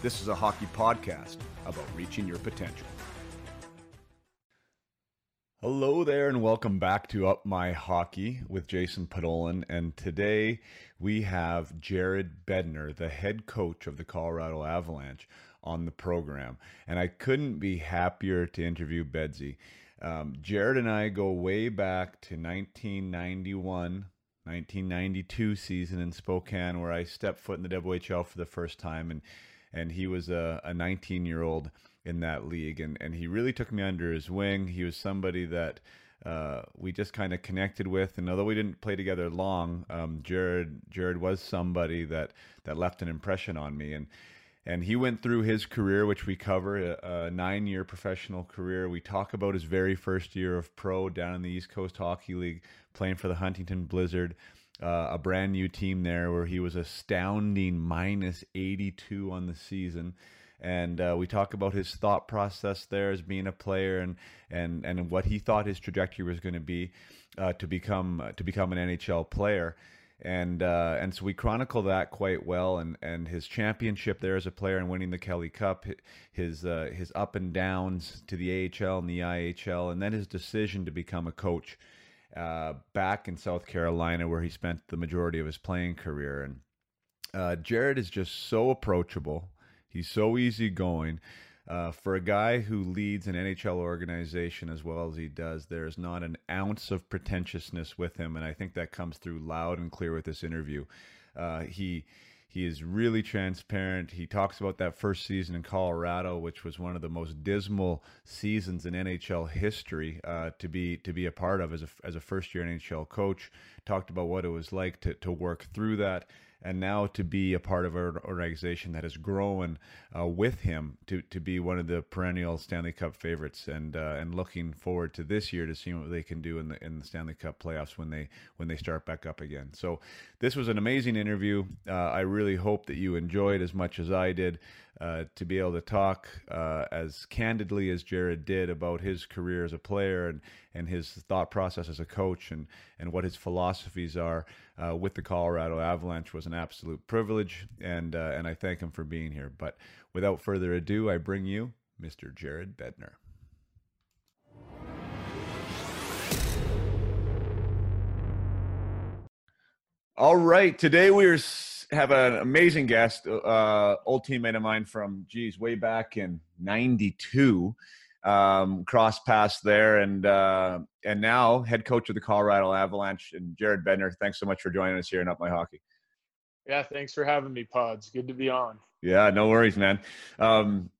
This is a hockey podcast about reaching your potential. Hello there, and welcome back to Up My Hockey with Jason Podollan. And today we have Jared Bednar, the head coach of the Colorado Avalanche, on the program. And I couldn't be happier to interview Bedsy. Um, Jared and I go way back to 1991, 1992 season in Spokane, where I stepped foot in the WHL for the first time. And and he was a, a 19 year old in that league, and and he really took me under his wing. He was somebody that uh, we just kind of connected with, and although we didn't play together long, um, Jared Jared was somebody that that left an impression on me, and and he went through his career, which we cover a, a nine year professional career. We talk about his very first year of pro down in the East Coast Hockey League, playing for the Huntington Blizzard. Uh, a brand new team there where he was astounding minus 82 on the season. And uh, we talk about his thought process there as being a player and and and what he thought his trajectory was going to be uh, to become uh, to become an NHL player. And uh, and so we chronicle that quite well and and his championship there as a player and winning the Kelly Cup his uh, his up and downs to the AHL and the IHL and then his decision to become a coach uh, back in South Carolina where he spent the majority of his playing career and Jared is just so approachable He's so easygoing. Uh, for a guy who leads an NHL organization as well as he does, there's not an ounce of pretentiousness with him, and I think that comes through loud and clear with this interview. Uh, he he is really transparent. He talks about that first season in Colorado, which was one of the most dismal seasons in NHL history uh, to be to be a part of as a as a first year NHL coach. Talked about what it was like to to work through that and now to be a part of an organization that has grown uh, with him to, to be one of the perennial Stanley Cup favorites, and uh, and looking forward to this year to see what they can do in the in the Stanley Cup playoffs when they when they start back up again. So this was an amazing interview. Uh, I really hope that you enjoyed as much as I did uh, to be able to talk uh, as candidly as Jared did about his career as a player and, and his thought process as a coach and, and what his philosophies are uh, with the Colorado Avalanche was an absolute privilege, and uh, and I thank him for being here. But without further ado, I bring you Mr. Jared Bednar. All right, today we are have an amazing guest, uh, old teammate of mine from, geez, way back in '92. Um, cross paths there, and uh, and now head coach of the Colorado Avalanche, and Jared Bednar. Thanks so much for joining us here in Up My Hockey. Yeah, thanks for having me, Pods. Good to be on. Yeah, no worries, man. Um,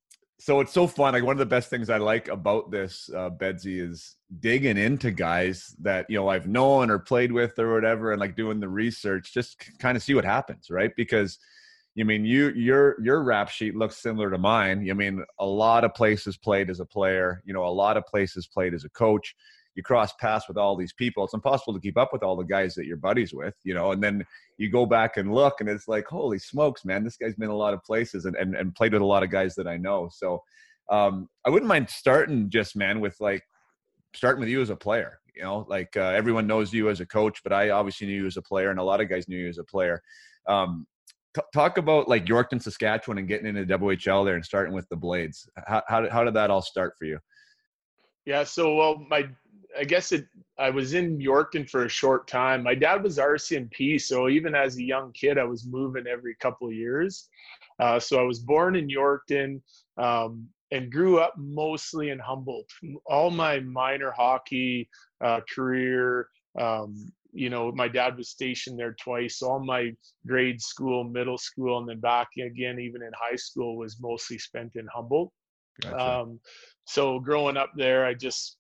so it's so fun. Like one of the best things I like about this uh, Bedsy is digging into guys that you know I've known or played with or whatever, and like doing the research, just kind of see what happens, right? Because you mean you your your rap sheet looks similar to mine. You mean a lot of places played as a player, you know, a lot of places played as a coach. You cross paths with all these people. It's impossible to keep up with all the guys that you're buddies with, you know. And then you go back and look, and it's like, holy smokes, man! This guy's been a lot of places and and, and played with a lot of guys that I know. So um, I wouldn't mind starting just man with like starting with you as a player. You know, like uh, everyone knows you as a coach, but I obviously knew you as a player, and a lot of guys knew you as a player. Um, t- talk about like Yorkton, Saskatchewan, and getting into WHL there and starting with the Blades. How, how how did that all start for you? Yeah, so well, my I guess it. I was in Yorkton for a short time. My dad was RCMP, so even as a young kid, I was moving every couple of years. Uh, so I was born in Yorkton. Um, and grew up mostly in Humboldt. All my minor hockey uh, career, um, you know, my dad was stationed there twice. All my grade school, middle school, and then back again, even in high school, was mostly spent in Humboldt. Gotcha. Um, so growing up there, I just,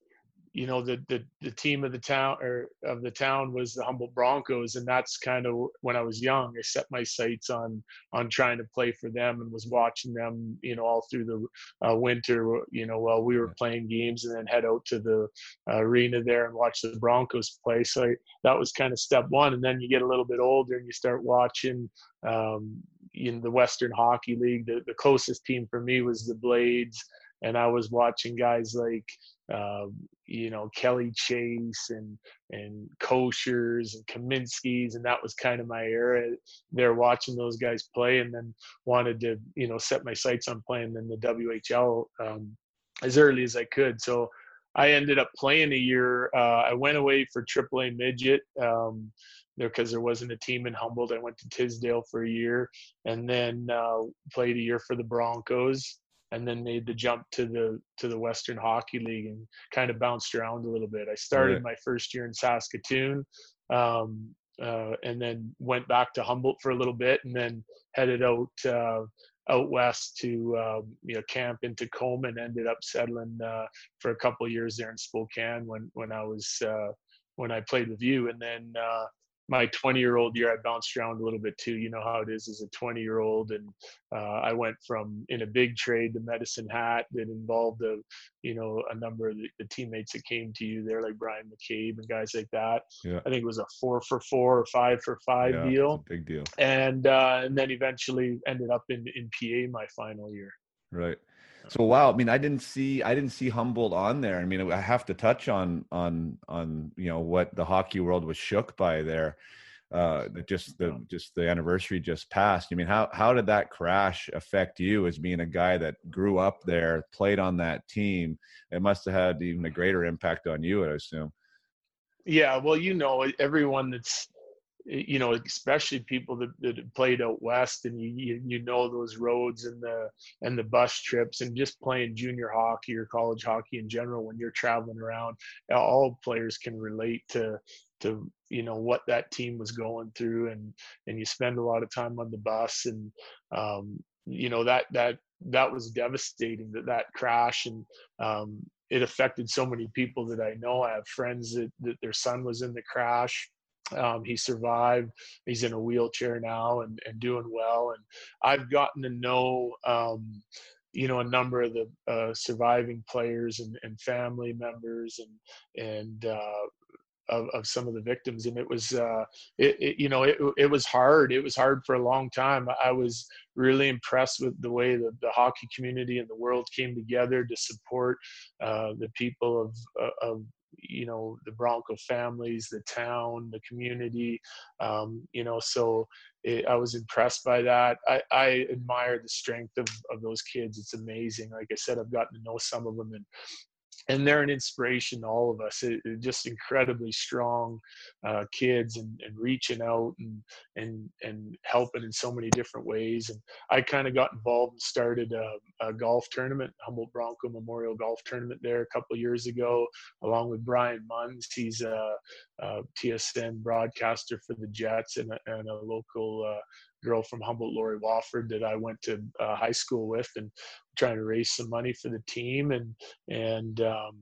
you know the, the the team of the town or of the town was the Humboldt Broncos, and that's kind of when I was young. I set my sights on on trying to play for them, and was watching them, you know, all through the uh, winter, you know, while we were playing games, and then head out to the uh, arena there and watch the Broncos play. So I, that was kind of step one, and then you get a little bit older and you start watching. Um, in the Western Hockey League, the, the closest team for me was the Blades and I was watching guys like uh, you know Kelly Chase and and Kocurs and Kaminskis, and that was kind of my era. There, watching those guys play, and then wanted to you know set my sights on playing in the WHL um, as early as I could. So I ended up playing a year. Uh, I went away for AAA midget. Um, because there wasn't a team in Humboldt. I went to Tisdale for a year and then uh, played a year for the Broncos and then made the jump to the to the Western Hockey League and kind of bounced around a little bit. I started right. my first year in Saskatoon, um, uh, and then went back to Humboldt for a little bit, and then headed out uh, out west to um, you know camp in Tacoma, and ended up settling uh, for a couple years there in Spokane when when I was uh, when I played with you, and then uh, my 20 year old year, I bounced around a little bit too. You know how it is as a 20 year old. And uh, I went from in a big trade to Medicine Hat that involved a, you know, a number of the, the teammates that came to you there, like Bryan McCabe and guys like that. Yeah. I think it was a four for four or five for five yeah, deal. big deal. And, uh, and then eventually ended up in, in PA my final year. Right. So wow, I mean, I didn't see I didn't see Humboldt on there. I mean, I have to touch on on on you know what the hockey world was shook by there. Uh, just the just the anniversary just passed. I mean, how how did that crash affect you as being a guy that grew up there, played on that team? It must have had even a greater impact on you, I assume. Yeah, well, you know, everyone that's you know, especially people that, that played out west, and you, you, you know those roads and the and the bus trips, and just playing junior hockey or college hockey in general. When you're traveling around, all players can relate to to you know what that team was going through, and and you spend a lot of time on the bus, and um, you know that that that was devastating that that crash and um, it affected so many people that I know. I have friends that, that their son was in the crash um, he survived. He's in a wheelchair now and, and doing well. And I've gotten to know, um, you know, a number of the uh, surviving players and, and family members and and uh, of, of some of the victims. And it was, uh, it, it, you know, it, it was hard. It was hard for a long time. I was really impressed with the way the, the hockey community and the world came together to support uh, the people of, uh, of you know the Bronco families, the town, the community. Um, you know, so it, I was impressed by that. I, I admire the strength of of those kids. It's amazing. Like I said, I've gotten to know some of them, and and they're an inspiration to all of us. It, it just incredibly strong uh, kids and, and reaching out and and and helping in so many different ways. And I kind of got involved and started a, a, golf tournament, Humboldt Bronco Memorial Golf Tournament there a couple years ago, along with Brian Munz. He's a, a TSN broadcaster for the Jets and a, and a local uh, girl from Humboldt, Lori Wofford, that I went to uh, high school with, and trying to raise some money for the team. And and um,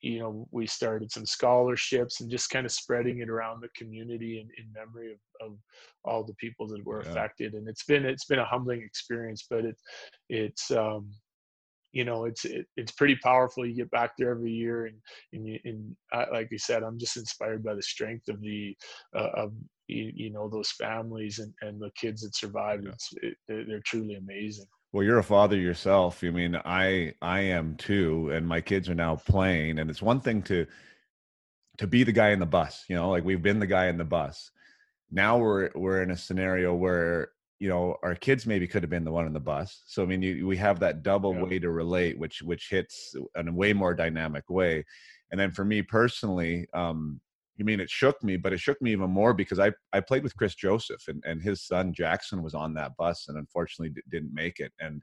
you know, we started some scholarships and just kind of spreading it around the community in, in memory of, of all the people that were yeah. affected. And it's been it's been a humbling experience, but it it's um, you know it's it, it's pretty powerful you get back there every year and and, you, and I, like you said i'm just inspired by the strength of the uh, of you, you, know those families and, and the kids that survived it, they're, they're truly amazing. Well you're a father yourself. I mean i i am too and my kids are now playing and it's one thing to to be the guy in the bus you know like we've been the guy in the bus. Now we're we're in a scenario where you know our kids maybe could have been the one in the bus. So i mean you, we have that double yeah. way to relate which which hits in a way more dynamic way. And then for me personally um you mean it shook me but it shook me even more because i i played with chris joseph and, and his son jaxon was on that bus and unfortunately d- didn't make it. And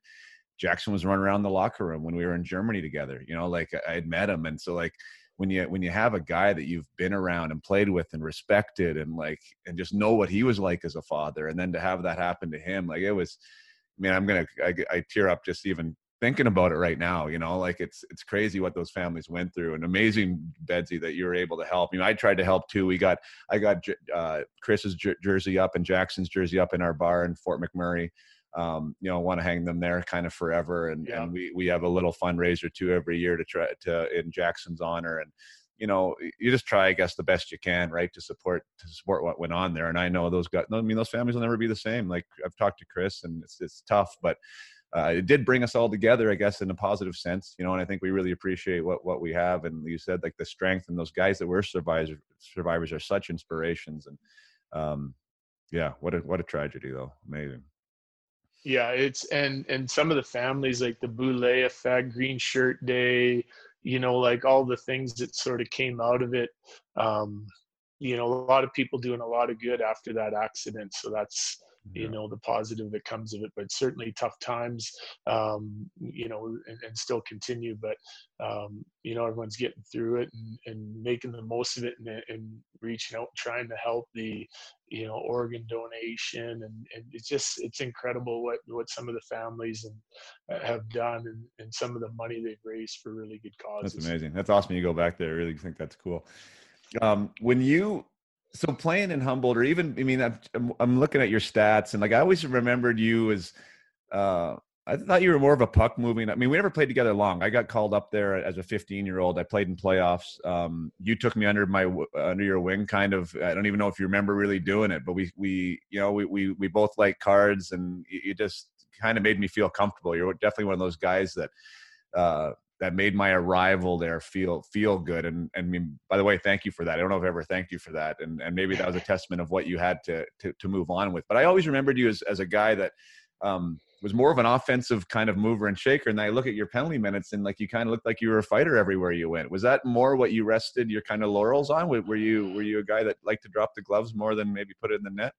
jaxon was running around the locker room when we were in germany together you know like i had met him. And so like when you when you have a guy that you've been around and played with and respected and like and just know what he was like as a father and then to have that happen to him like it was I mean I'm gonna I, I tear up just even thinking about it right now. You know, like it's it's crazy what those families went through, and amazing, Bedsy that you were able to help. You know, I tried to help too. We got I got uh, Chris's jersey up and Jaxon's jersey up in our bar in Fort McMurray. Um, you know, want to hang them there kind of forever, and, yeah. and we we have a little fundraiser too every year to try to in Jaxon's honor, and you know, you just try, I guess, the best you can, right, to support to support what went on there. And I know those guys. I mean, those families will never be the same. Like I've talked to Chris, and it's it's tough, but uh, it did bring us all together, I guess, in a positive sense, you know. And I think we really appreciate what what we have. And you said like the strength and those guys that were survivors survivors are such inspirations. And um, yeah, what a what a tragedy though. Amazing. Yeah, it's and and some of the families like the Boulet effect, Green Shirt Day, you know, like all the things that sort of came out of it. Um, you know, a lot of people doing a lot of good after that accident. So that's yeah. you know the positive that comes of it but certainly tough times um, you know and, and, still continue but um, you know everyone's getting through it and, and making the most of it and, and, reaching out trying to help the you know organ donation and, and it's just it's incredible what what some of the families and uh, have done and, and some of the money they've raised for really good causes. that's amazing. That's awesome you go back there i really think that's cool. Um, when you so playing in Humboldt, or even I mean, I'm, I'm looking at your stats, and like I always remembered you as. Uh, I thought you were more of a puck moving. I mean, we never played together long. I got called up there as a 15 year old. I played in playoffs. Um, you took me under my under your wing, kind of. I don't even know if you remember really doing it, but we we you know we we we both like cards, and you just kind of made me feel comfortable. You're definitely one of those guys that uh, that made my arrival there feel feel good. And and I mean, by the way, thank you for that. I don't know if I ever thanked you for that. And and maybe that was a testament of what you had to to, to move on with. But I always remembered you as as a guy that um, was more of an offensive kind of mover and shaker. And I look at your penalty minutes and like you kind of looked like you were a fighter everywhere you went. Was that more what you rested your kind of laurels on? Were you were you a guy that liked to drop the gloves more than maybe put it in the net?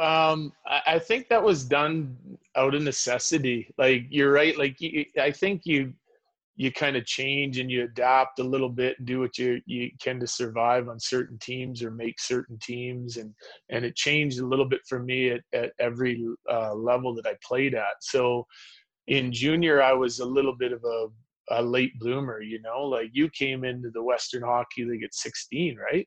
Um, I think that was done out of necessity. Like you're right. Like I think you you kind of change and you adapt a little bit and do what you you can to survive on certain teams or make certain teams and and it changed a little bit for me at, at every uh, level that I played at. So in junior, I was a little bit of a, a late bloomer. You know, like you came into the Western Hockey League at 16, right?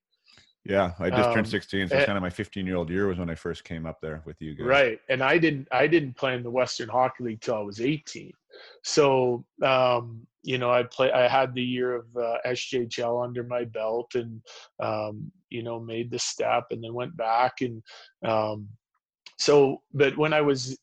Yeah, I just um, turned 16, so and, kind of my 15 year old year was when I first came up there with you guys. Right, and I didn't I didn't play in the Western Hockey League till I was 18. So um, you know, I play. I had the year of uh, SJHL under my belt, and um, you know, made the step, and then went back, and um, so. But when I was,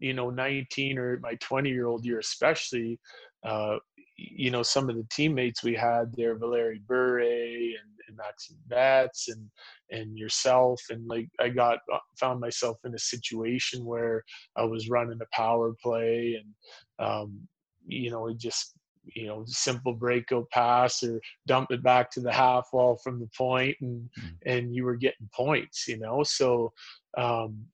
you know, 19 or my 20 year old year, especially, uh, you know, some of the teammates we had there, Valeri Bure and, and Maxim Bets and and yourself, and like I got uh, found myself in a situation where I was running a power play, and um, you know, it just you know simple breakout pass or dump it back to the half wall from the point and mm-hmm. and you were getting points you know so um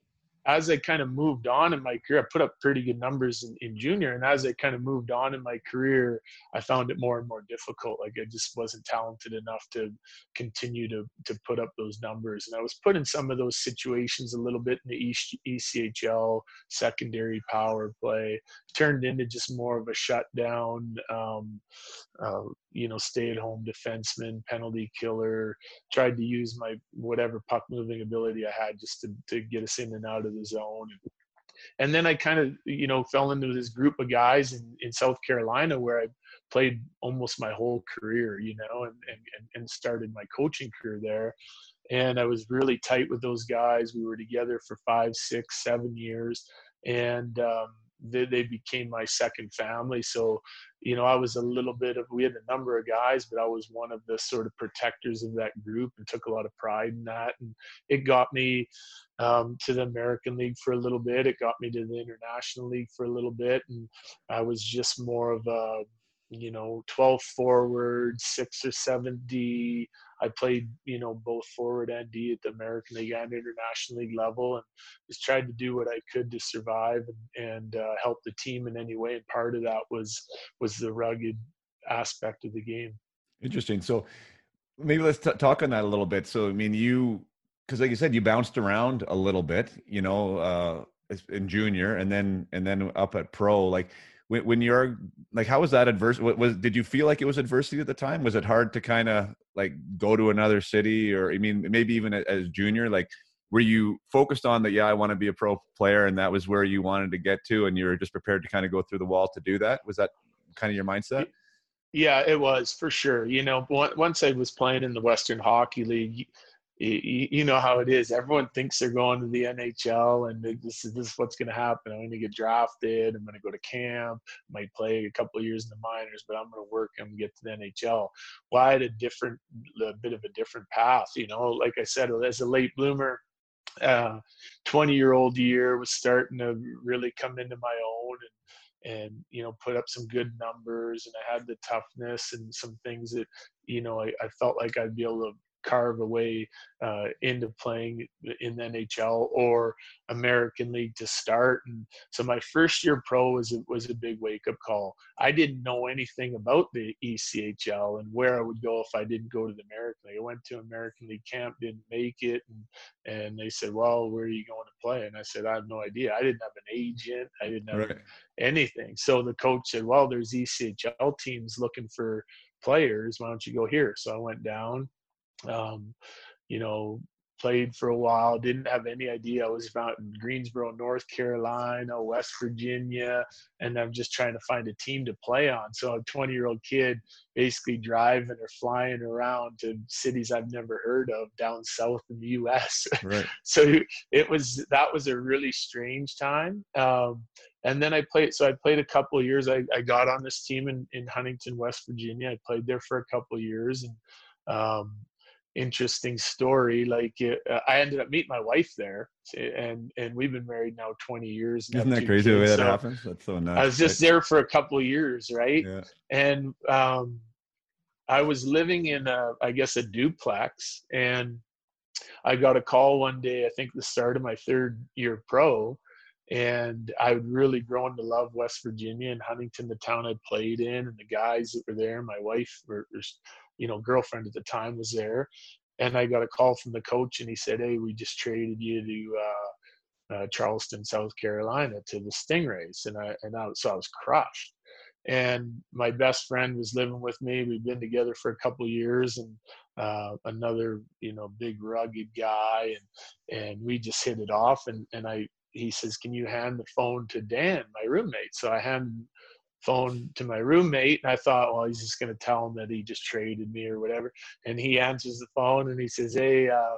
as I kind of moved on in my career, I put up pretty good numbers in, in, junior. And as I kind of moved on in my career, I found it more and more difficult. Like I just wasn't talented enough to continue to to put up those numbers. And I was put in some of those situations a little bit in the ECHL secondary power play, turned into just more of a shutdown, um, uh, you know, stay at home defenseman, penalty killer, tried to use my whatever puck moving ability I had just to, to get us in and out of the zone. And then I kind of, you know, fell into this group of guys in, in South Carolina where I played almost my whole career, you know, and, and, and started my coaching career there. And I was really tight with those guys. We were together for five, six, seven years. And, um, they, they became my second family. So, you know, I was a little bit of, we had a number of guys, but I was one of the sort of protectors of that group and took a lot of pride in that. And it got me um, to the American League for a little bit. It got me to the International League for a little bit. And I was just more of a, you know, 12 forward, six or seven D. I played, you know, both forward and D at the American League and International League level, and just tried to do what I could to survive and, and uh, help the team in any way. And part of that was was the rugged aspect of the game. Interesting. So maybe let's t- talk on that a little bit. So I mean, you because like you said, you bounced around a little bit, you know, uh, in junior, and then and then up at pro. Like when, when you're like, how was that adverse? Was, was did you feel like it was adversity at the time? Was it hard to kind of like go to another city, or I mean, maybe even as junior, like were you focused on that yeah i want to be a pro player and that was where you wanted to get to and you were just prepared to kind of go through the wall to do that was that kind of your mindset yeah it was for sure you know once i was playing in the western hockey league you know how it is. Everyone thinks they're going to the NHL, and this is this is what's going to happen. I'm going to get drafted. I'm going to go to camp. Might play a couple years in the minors, but I'm going to work and get to the NHL. Well, a different, a bit of a different path. You know, like I said, as a late bloomer, uh, 20 year old year was starting to really come into my own and and you know put up some good numbers and i had the toughness and some things that you know i, I felt like i'd be able to carve a way uh, into playing in the NHL or American League to start. And so my first year pro was a, was a big wake up call. I didn't know anything about the ECHL and where I would go if I didn't go to the American League. I went to American League camp, didn't make it, and and they said, "Well, where are you going to play?" And I said, "I have no idea. I didn't have an agent. I didn't have right. anything." So the coach said, "Well, there's ECHL teams looking for." players why don't you go here so i went down um, you know, played for a while, didn't have any idea I was about in Greensboro, North Carolina, West Virginia, and I'm just trying to find a team to play on. So a 20 year old kid basically driving or flying around to cities I've never heard of down south in the US. Right. so it was, that was a really strange time. Um, and then I played, so I played a couple of years. I, I got on this team in, in Huntington, West Virginia. I played there for a couple of years and, um, interesting story. Like uh, I ended up meeting my wife there, and and we've been married now 20 years. Isn't that crazy the way that so happens? That's so nice. I was just right? there for a couple of years, right? Yeah. And um, I was living in a, I guess, a duplex, and I got a call one day. I think the start of my third year pro. And I would really grown to love West Virginia and Huntington, the town I played in, and the guys that were there. My wife were, were you know girlfriend at the time was there and i got a call from the coach and he said hey we just traded you to uh, uh, charleston south carolina to the stingrays and i and I, so i was crushed. And my best friend was living with me. We'd been together for a couple years and uh, another you know big rugged guy and and we just hit it off and and i he says can you hand the phone to dan my roommate? So i hand phone to my roommate and I thought, well, he's just going to tell him that he just traded me or whatever. And he answers the phone and he says, hey, uh,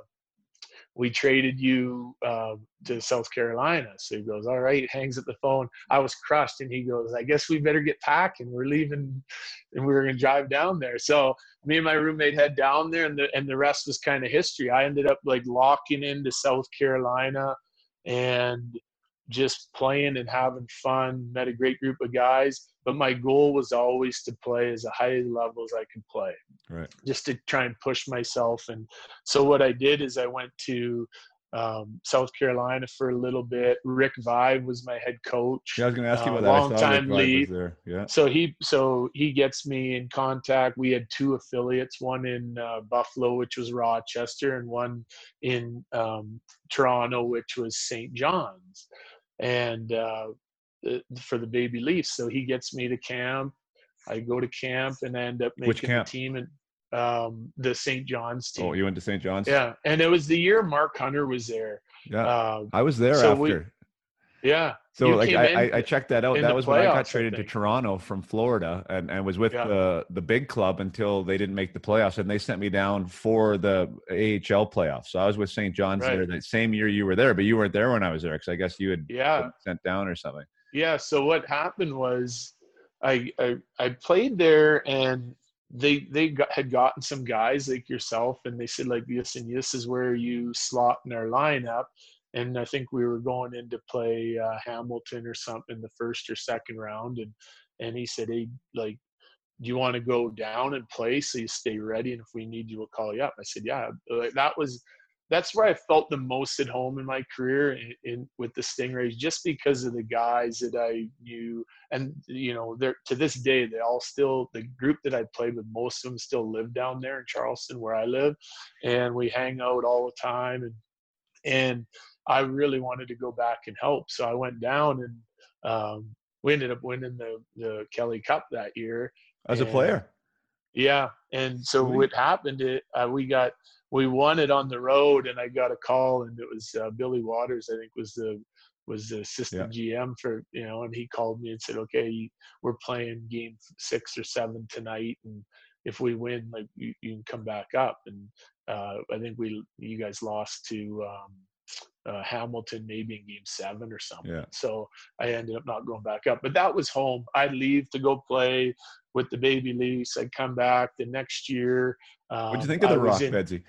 we traded you uh, to South Carolina. So he goes, all right, hangs up the phone. I was crushed. And he goes, I guess we better get packing. We're leaving and we were going to drive down there. So me and my roommate head down there and the, and the rest was kind of history. I ended up like locking into South Carolina and just playing and having fun, met a great group of guys. But my goal was always to play as high level as I could play, right? Just to try and push myself. And so what I did is I went to um, South Carolina for a little bit. Rick Vaive was my head coach. Yeah, I was going to ask you about uh, that. Long time lead. There. Yeah. So he so he gets me in contact. We had two affiliates, one in uh, Buffalo, which was Rochester, and one in um, Toronto, which was St. John's and uh, for the baby Leafs. So he gets me to camp. I go to camp and I end up making the team and um, the St. John's team. Oh, you went to St. John's? Yeah, and it was the year Mark Hunter was there. Yeah, uh, I was there so after. We, yeah. So you like I, I, checked that out. That was when I got traded I to Toronto from Florida and, and was with yeah. the the big club until they didn't make the playoffs and they sent me down for the AHL playoffs. So I was with St. John's right. there that same year you were there, but you weren't there when I was there because I guess you had yeah. sent down or something. Yeah. So what happened was I I, I played there and they they got, had gotten some guys like yourself and they said like this and this is where you slot in our lineup and I think we were going in to play uh, Hamilton or something the first or second round, and and he said, "Hey, like, do you want to go down and play so you stay ready, and if we need you, we'll call you up." I said, "Yeah." That was that's where I felt the most at home in my career in, in, with the Stingrays, just because of the guys that I knew, and you know, they're to this day they all still the group that I played with. Most of them still live down there in Charleston, where I live, and we hang out all the time, and and I really wanted to go back and help. So I went down and um, we ended up winning the the Kelly Cup that year As a player. Yeah, and so Sweet. what happened? It uh, we got we won it on the road, and I got a call, and it was uh, Billy Waters, I think, was the was the assistant GM for you know, and he called me and said, "Okay, we're playing game six or seven tonight, and if we win, like you, you can come back up." And uh, I think we you guys lost to um, uh, Hamilton maybe in game seven or something. Yeah. So I ended up not going back up, but that was home. I'd leave to go play with the baby Leafs. I'd come back the next year. Um, What'd you think of the Rock, in- Bedsy?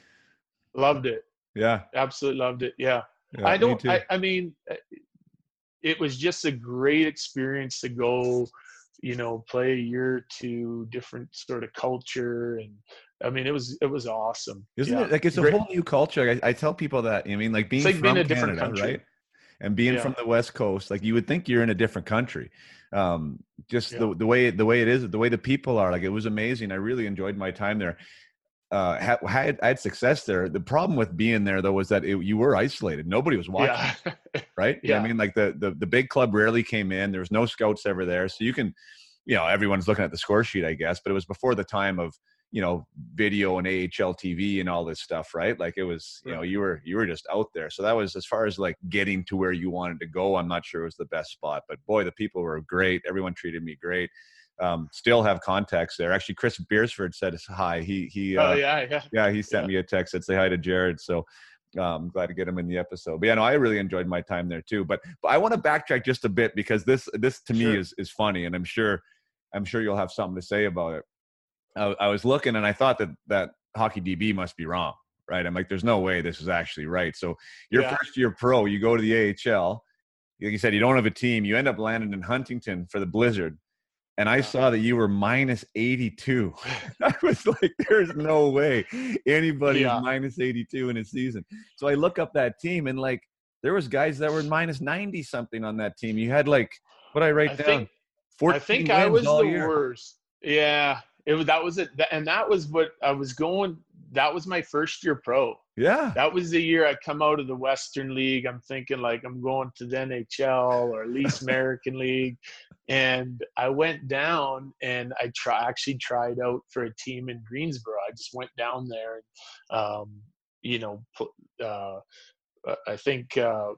Loved it. Yeah. Absolutely loved it. Yeah. yeah I don't. too. I, I mean, uh, it was just a great experience to go, you know, play a year or two, different sort of culture, and I mean, it was it was awesome. Isn't Yeah. it like it's a Great- whole new culture? I, I tell people that. I mean, like being like from being a different Canada, country. right? And being Yeah. from the West Coast, like you would think you're in a different country. Um, just Yeah. the the way the way it is, the way the people are. Like it was amazing. I really enjoyed my time there. Uh, had, had I had success there. The problem with being there though was that it, you were isolated. Nobody was watching. Yeah. right? Yeah. I mean, like the, the the big club rarely came in. There was no scouts ever there, so you can, you know, everyone's looking at the score sheet, I guess. But it was before the time of you know video and AHL TV and all this stuff, right? Like it was, you know, you were you were just out there. So that was as far as like getting to where you wanted to go. I'm not sure it was the best spot, but boy, the people were great. Everyone treated me great. Um, still have contacts there. Actually, Chris Beersford said hi. He he. Uh, oh yeah, yeah. yeah, he sent me a text that say hi to Jared. So I'm um, glad to get him in the episode. But yeah, no, I really enjoyed my time there too. But but I want to backtrack just a bit because this this to me is is funny, and I'm sure I'm sure you'll have something to say about it. I, I was looking and I thought that that hockey DB must be wrong, right? I'm like, there's no way this is actually right. So your Yeah. first year pro, you go to the AHL. Like you said, you don't have a team. You end up landing in Huntington for the Blizzard. And I saw that you were minus 82. I was like, there's no way anybody Yeah. is minus 82 in a season. So I look up that team and like there was guys that were minus 90 something on that team. You had like what I write I down? think 14 I think I was the year. worst. Yeah, it was. That was it, and that was what I was going. That was my first year pro. Yeah. That was the year I come out of the Western League. I'm thinking like I'm going to the NHL or at least American League, and I went down and I try actually tried out for a team in Greensboro. I just went down there and, um, you know, uh, I think uh,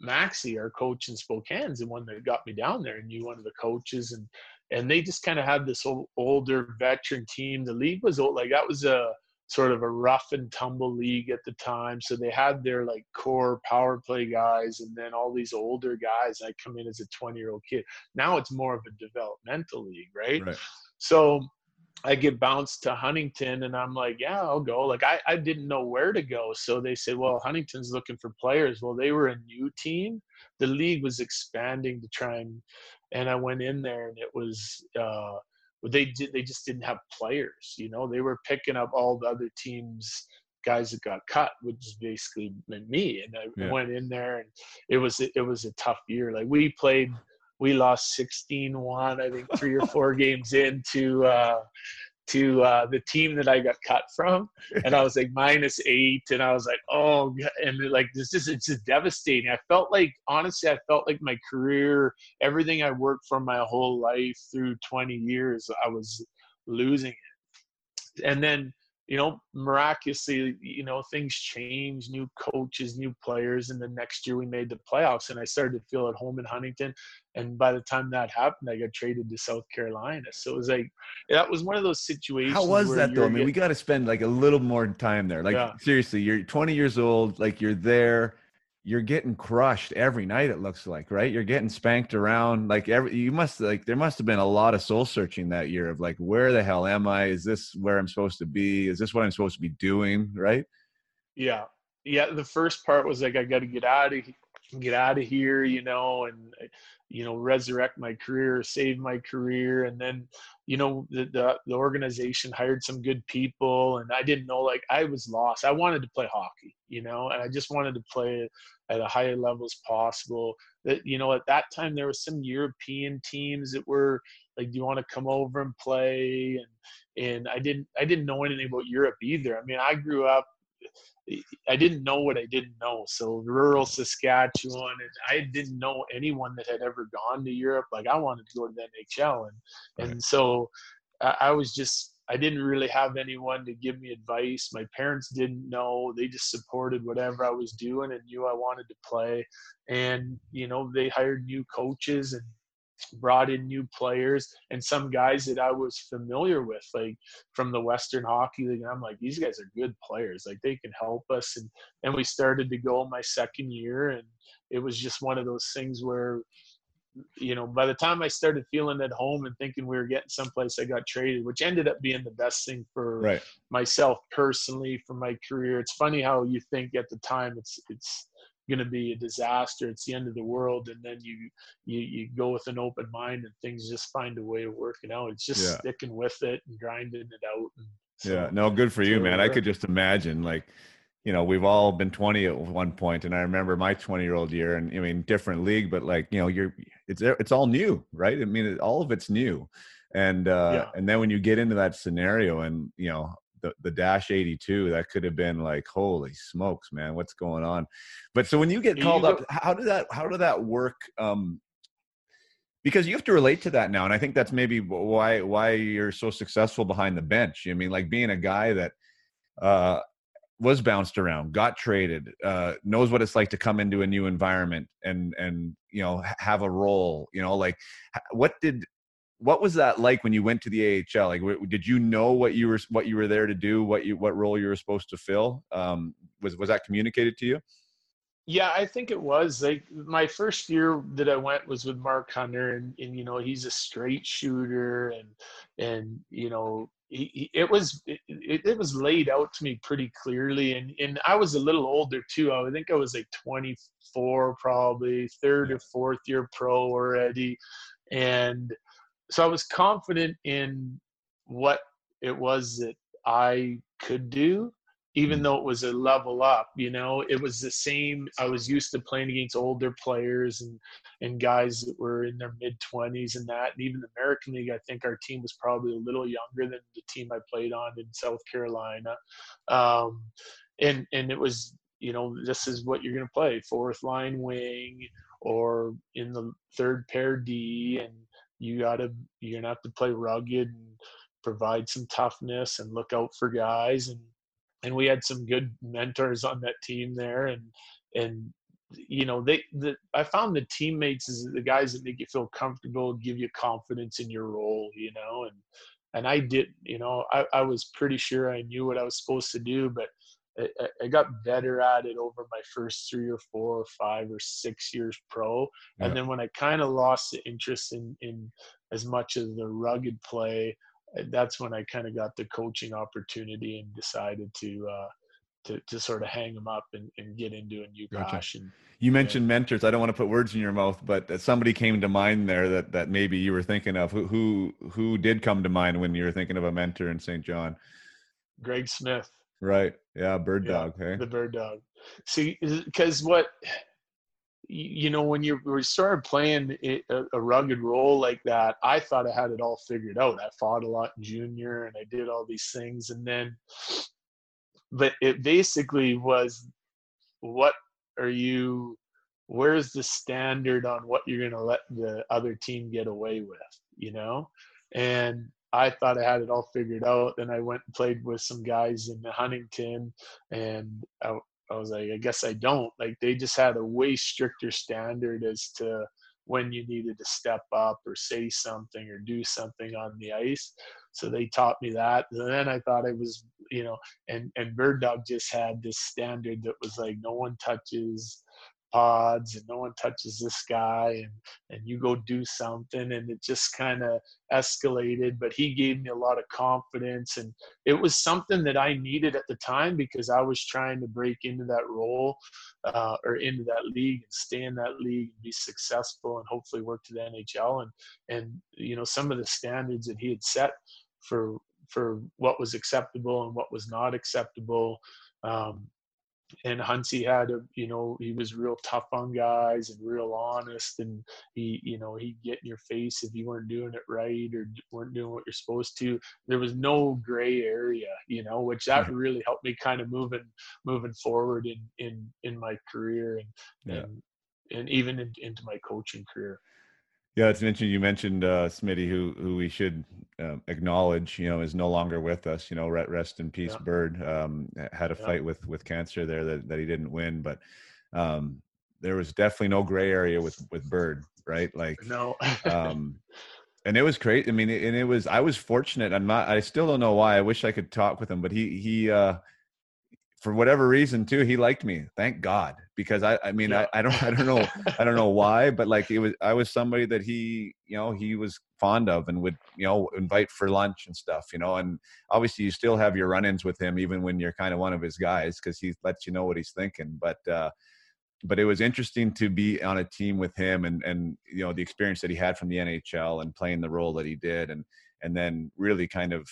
Maxie, our coach in Spokane's the one that got me down there, and knew one of the coaches, and and they just kind of had this old, older veteran team. The league was old, like that was a sort of a rough and tumble league at the time. So they had their like core power play guys, and then all these older guys. I come in as a 20 year old kid. Now it's more of a developmental league, right? Right. So I get bounced to Huntington and I'm like, yeah, I'll go. Like I, I didn't know where to go. So they said, well, Huntington's looking for players. Well, they were a new team. The league was expanding to try and and I went in there and it was uh they did they just didn't have players, you know. They were picking up all the other teams guys that got cut, which is basically meant me. And I Yeah. went in there and it was it was a tough year. Like we played we lost 16-1 i think three or four games into uh to uh the team that i got cut from. And i was like minus eight and i was like oh and like this is it's just devastating. I felt like honestly i felt like my career everything i worked for my whole life through 20 years i was losing it. And then you know miraculously you know things change, new coaches new players and the next year we made the playoffs and i started to feel at home in huntington and by the time that happened i got traded to south carolina so it was like that was one of those situations How was that though? I mean, we got to spend like a little more time there. Like Yeah. seriously, you're 20 years old, like you're there, you're getting crushed every night it looks like, right? You're getting spanked around like every you must like there must have been a lot of soul searching that year of like where the hell am I? Is this where I'm supposed to be? Is this what I'm supposed to be doing, right? yeah yeah the first part was like i got to get out of get out of here you know and you know resurrect my career save my career. And then you know the, the the organization hired some good people and i didn't know like i was lost. I wanted to play hockey you know and i just wanted to play at a high level as possible. That you know at that time there was some european teams that were like do you want to come over and play? And and i didn't i didn't know anything about europe either. I mean i grew up I didn't know what I didn't know. So rural Saskatchewan, and I didn't know anyone that had ever gone to Europe. Like I wanted to go to the NHL, and and so I, I was just I didn't really have anyone to give me advice. My parents didn't know. They just supported whatever I was doing and knew I wanted to play. And you know, they hired new coaches and brought in new players and some guys that I was familiar with, like from the Western Hockey League. And I'm like, these guys are good players. Like they can help us. And and we started to go my second year, and it was just one of those things where, you know, by the time I started feeling at home and thinking we were getting someplace, I got traded, which ended up being the best thing for Right. myself personally for my career. It's funny how you think at the time it's it's going to be a disaster. It's the end of the world, and then you you you go with an open mind, and things just find a way of working out. It's just Yeah. sticking with it and grinding it out. And so, Yeah, no, good for you, man. I could just imagine, like, you know, we've all been 20 at one point, and I remember my 20 year old year, and I mean, different league, but like, you know, you're it's it's all new, right? I mean, all of it's new, and uh, Yeah. and then when you get into that scenario, and you know, the the dash 82, that could have been like, holy smokes, man, what's going on? But so when you get You called go- up, how did that how did that work? Um, because you have to relate to that now and i think that's maybe why why you're so successful behind the bench i mean like being a guy that uh was bounced around got traded uh knows what it's like to come into a new environment and and you know have a role you know like what did what was that like when you went to the AHL like w- did you know what you were what you were there to do what you what role you were supposed to fill? Um was was that communicated to you? Yeah, I think it was like my first year that I went was with Mark Hunter, and, and you know he's a straight shooter, and and you know he, he, it was it, it, was laid out to me pretty clearly, and and I was a little older too. I think I was like 24, probably third or fourth year pro already, and so I was confident in what it was that I could do even Mm. though it was a level up you know it was the same i was used to playing against older players and and guys that were in their mid 20s and that and even the american league i think our team was probably a little younger than the team i played on in south carolina um and and it was you know this is what you're going to play fourth line wing or in the third pair d and you gotta you're gonna have to play rugged and provide some toughness and look out for guys and and we had some good mentors on that team there and and you know they the i found the teammates is the guys that make you feel comfortable give you confidence in your role you know and and i did you know i, I was pretty sure i knew what i was supposed to do but I, I- got better at it over my first three or four or five or six years pro Yeah. and then when i kind of lost the interest in in as much of the rugged play uh, that's when I kind of got the coaching opportunity and decided to uh, to to sort of hang them up and, and get into a new Gotcha. passion. You mentioned mentors. I don't want to put words in your mouth, but somebody came to mind there that that maybe you were thinking of. Who who who did come to mind when you were thinking of a mentor in St. John? Greg Smyth, Right. Yeah, Bird Yeah, Dog. Hey. the bird dog. See, because what you know when you we started playing it- a, a rugged role like that, I thought I had it all figured out. I fought a lot in junior and I did all these things, and then, but it basically was, what are you? Where's the standard on what you're going to let the other team get away with? You know, and I thought I had it all figured out. And I went and played with some guys in Huntington, and I, I was like, I guess I don't. Like they just had a way stricter standard as to when you needed to step up or say something or do something on the ice. So they taught me that. And then I thought I was, you know, and and Bird Dog just had this standard that was like no one touches pods and no one touches this guy and and you go do something and it just kind of escalated but he gave me a lot of confidence and it was something that I needed at the time because I was trying to break into that role uh, or into that league and stay in that league and be successful and hopefully work to the NHL and and you know some of the standards that he had set for for what was acceptable and what was not acceptable um, and Huntsy had a, you know, he was real tough on guys and real honest, and he, you know, he'd get in your face if you weren't doing it right or weren't doing what you're supposed to. There was no gray area, you know, which that really helped me kind of moving, moving forward in in in my career and Yeah. and and even in, into my coaching career. Yeah, it's mentioned. You mentioned uh, Smitty, who who we should um, acknowledge. You know, is no longer with us. You know, re- rest in peace, Yeah. Bird. Um, had a Yeah. fight with with cancer there that, that he didn't win, but um, there was definitely no gray area with with Bird, right? Like, No, um, and it was great. I mean, and it was. I was fortunate. I'm not. I still don't know why. I wish I could talk with him, but he he. uh for whatever reason too, he liked me. Thank God, because I, I mean, Yeah. I, I don't, I don't know, I don't know why, but like it was, I was somebody that he, you know, he was fond of and would, you know, invite for lunch and stuff, you know, and obviously you still have your run-ins with him, even when you're kind of one of his guys, because he lets you know what he's thinking. But, uh, but it was interesting to be on a team with him and, and, you know, the experience that he had from the NHL and playing the role that he did. And, and then really kind of,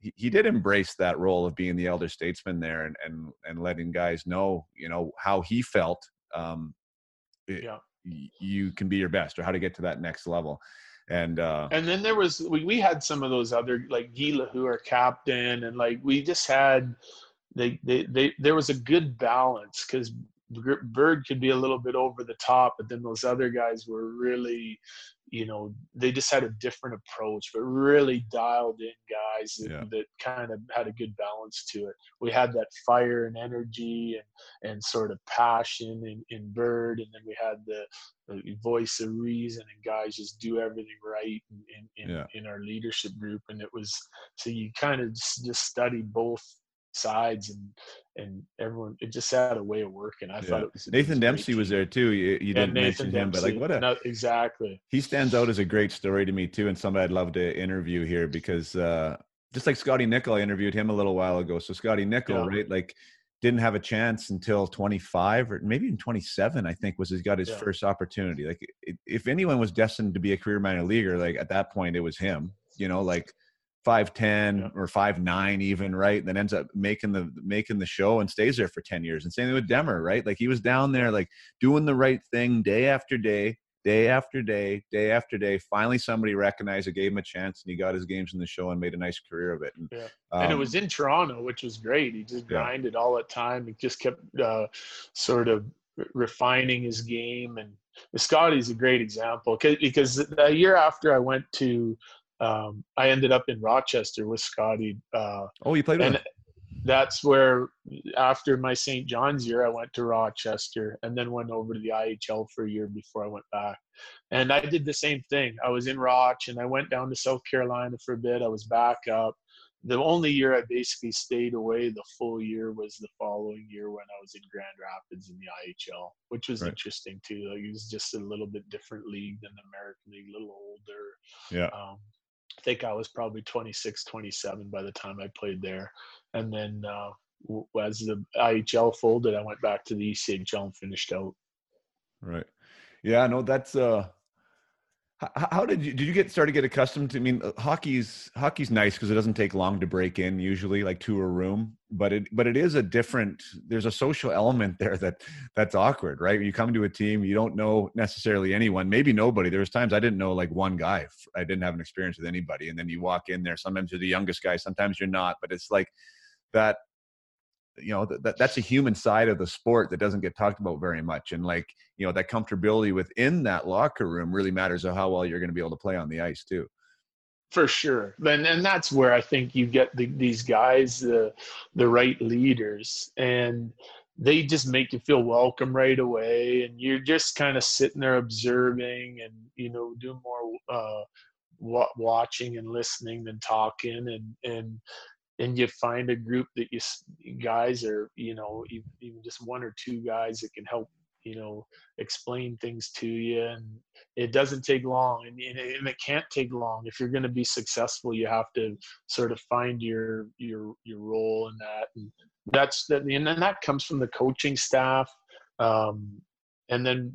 he, he did embrace that role of being the elder statesman there and, and, and letting guys know, you know, how he felt, um, it- Yeah. you can be your best or how to get to that next level. And, uh, and then there was we, we had some of those other like Gila who are captain and like we just had they they, they there was a good balance because Bird could be a little bit over the top, but then those other guys were really, you know, they just had a different approach, but really dialed in guys that, Yeah. that kind of had a good balance to it. We had that fire and energy and and sort of passion in, in Bird, and then we had the, the voice of reason and guys just do everything right in in, Yeah. in our leadership group, and it was so you kind of just, just study both sides and and everyone it just had a way of working. I thought it was Nathan was Dempsey was there too. You, you didn't mention him, but like what a exactly. he stands out as a great story to me too, and somebody I'd love to interview here because uh, just like Scotty Nichol, I interviewed him a little while ago. So Scotty Nichol, Yeah. right, like didn't have a chance until 25 or maybe in 27, I think was his got his Yeah. first opportunity. Like if anyone was destined to be a career minor leaguer, like at that point it was him. You know, like five ten Yeah. or five nine even, right? And then ends up making the making the show and stays there for 10 years. And same thing with Demmer, right? Like he was down there like doing the right thing day after day, day after day, day after day. Finally, somebody recognized it, gave him a chance, and he got his games in the show and made a nice career of it. And, Yeah. and it um, was in Toronto, which was great. He just Yeah. grinded all the time. He just kept uh, sort of refining his game. And Scotty's a great example because the year after I went to, um, I ended up in Rochester with Scotty. Uh, oh, you played with and him. that's where after my St. John's year, I went to Rochester and then went over to the IHL for a year before I went back. And I did the same thing. I was in Roch and I went down to South Carolina for a bit. I was back up. The only year I basically stayed away the full year was the following year when I was in Grand Rapids in the IHL, which was Right. interesting too. Like it was just a little bit different league than the American League, a little older. Yeah. Um, I think I was probably 26, 27 by the time I played there. And then uh, as the IHL folded, I went back to the ECHL and finished out. Right. Yeah, no, that's uh how, how did you did you get start to get accustomed to I mean hockey's hockey's nice because it doesn't take long to break in usually like to a room but it but it is a different there's a social element there that that's awkward right? You come to a team you don't know necessarily anyone maybe nobody. There was times I didn't know like one guy I didn't have an experience with anybody and then you walk in there sometimes you're the youngest guy sometimes you're not but it's like that you know that, that's a human side of the sport that doesn't get talked about very much and like you know that comfortability within that locker room really matters of how well you're going to be able to play on the ice too. For sure, and and that's where I think you get the, these guys, the the right leaders, and they just make you feel welcome right away, and you're just kind of sitting there observing, and you know, do more uh, watching and listening than talking, and and and you find a group that you guys are, you know, even just one or two guys that can help, you know, explain things to you, and it doesn't take long and, and it can't take long. If you're going to be successful you have to sort of find your your your role in that and that's that and then that comes from the coaching staff um, and then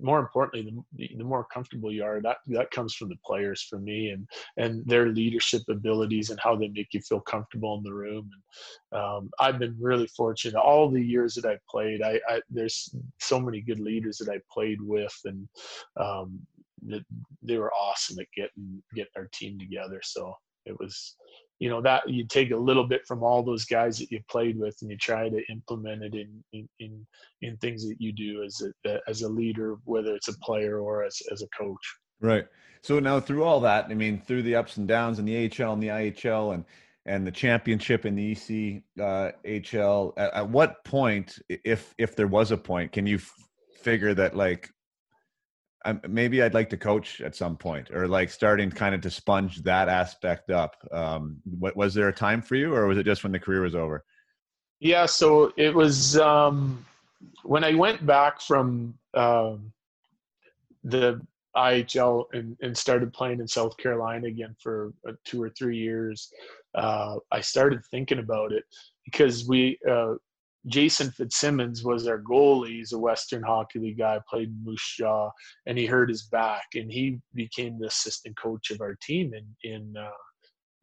more importantly the, the more comfortable you are that that comes from the players for me and and their leadership abilities and how they make you feel comfortable in the room. And um, i've been really fortunate. All the years that i've played I, I, there's so many good leaders that i played with and um, they were awesome at getting getting our team together. So it was you know that you take a little bit from all those guys that you played with and you try to implement it in in in, in things that you do as a as a leader whether it's a player or as as a coach. Right. So now through all that i mean through the ups and downs in the AHL and the IHL and and the championship in the EC uh, HL at, at what point if if there was a point can you f- figure that like um, maybe I'd like to coach at some point, or like starting kind of to sponge that aspect up. Um, what was there a time for you, or was it just when the career was over? Yeah, so it was um, when I went back from um, the IHL and, and, started playing in South Carolina again for uh, two or three years. Uh, I started thinking about it because we uh, Jason Fitzsimmons was our goalie. He's a Western Hockey League guy, played in Moose Jaw, and he hurt his back, and he became the assistant coach of our team in in uh,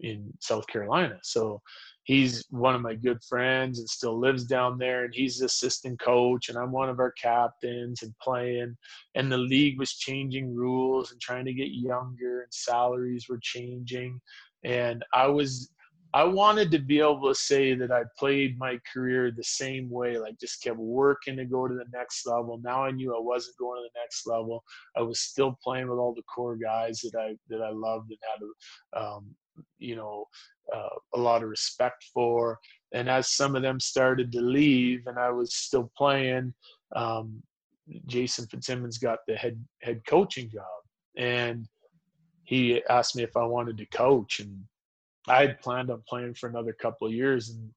in South Carolina. So he's one of my good friends and still lives down there, and he's the assistant coach, and I'm one of our captains and playing. And the league was changing rules and trying to get younger, and salaries were changing, and I was I wanted to be able to say that I played my career the same way, like just kept working to go to the next level. Now I knew I wasn't going to the next level. I was still playing with all the core guys that I that I loved and had, um, you know, uh, a lot of respect for. And as some of them started to leave, and I was still playing, um, Jason Fitzsimmons got the head head coaching job, and he asked me if I wanted to coach and I had planned on playing for another couple of years and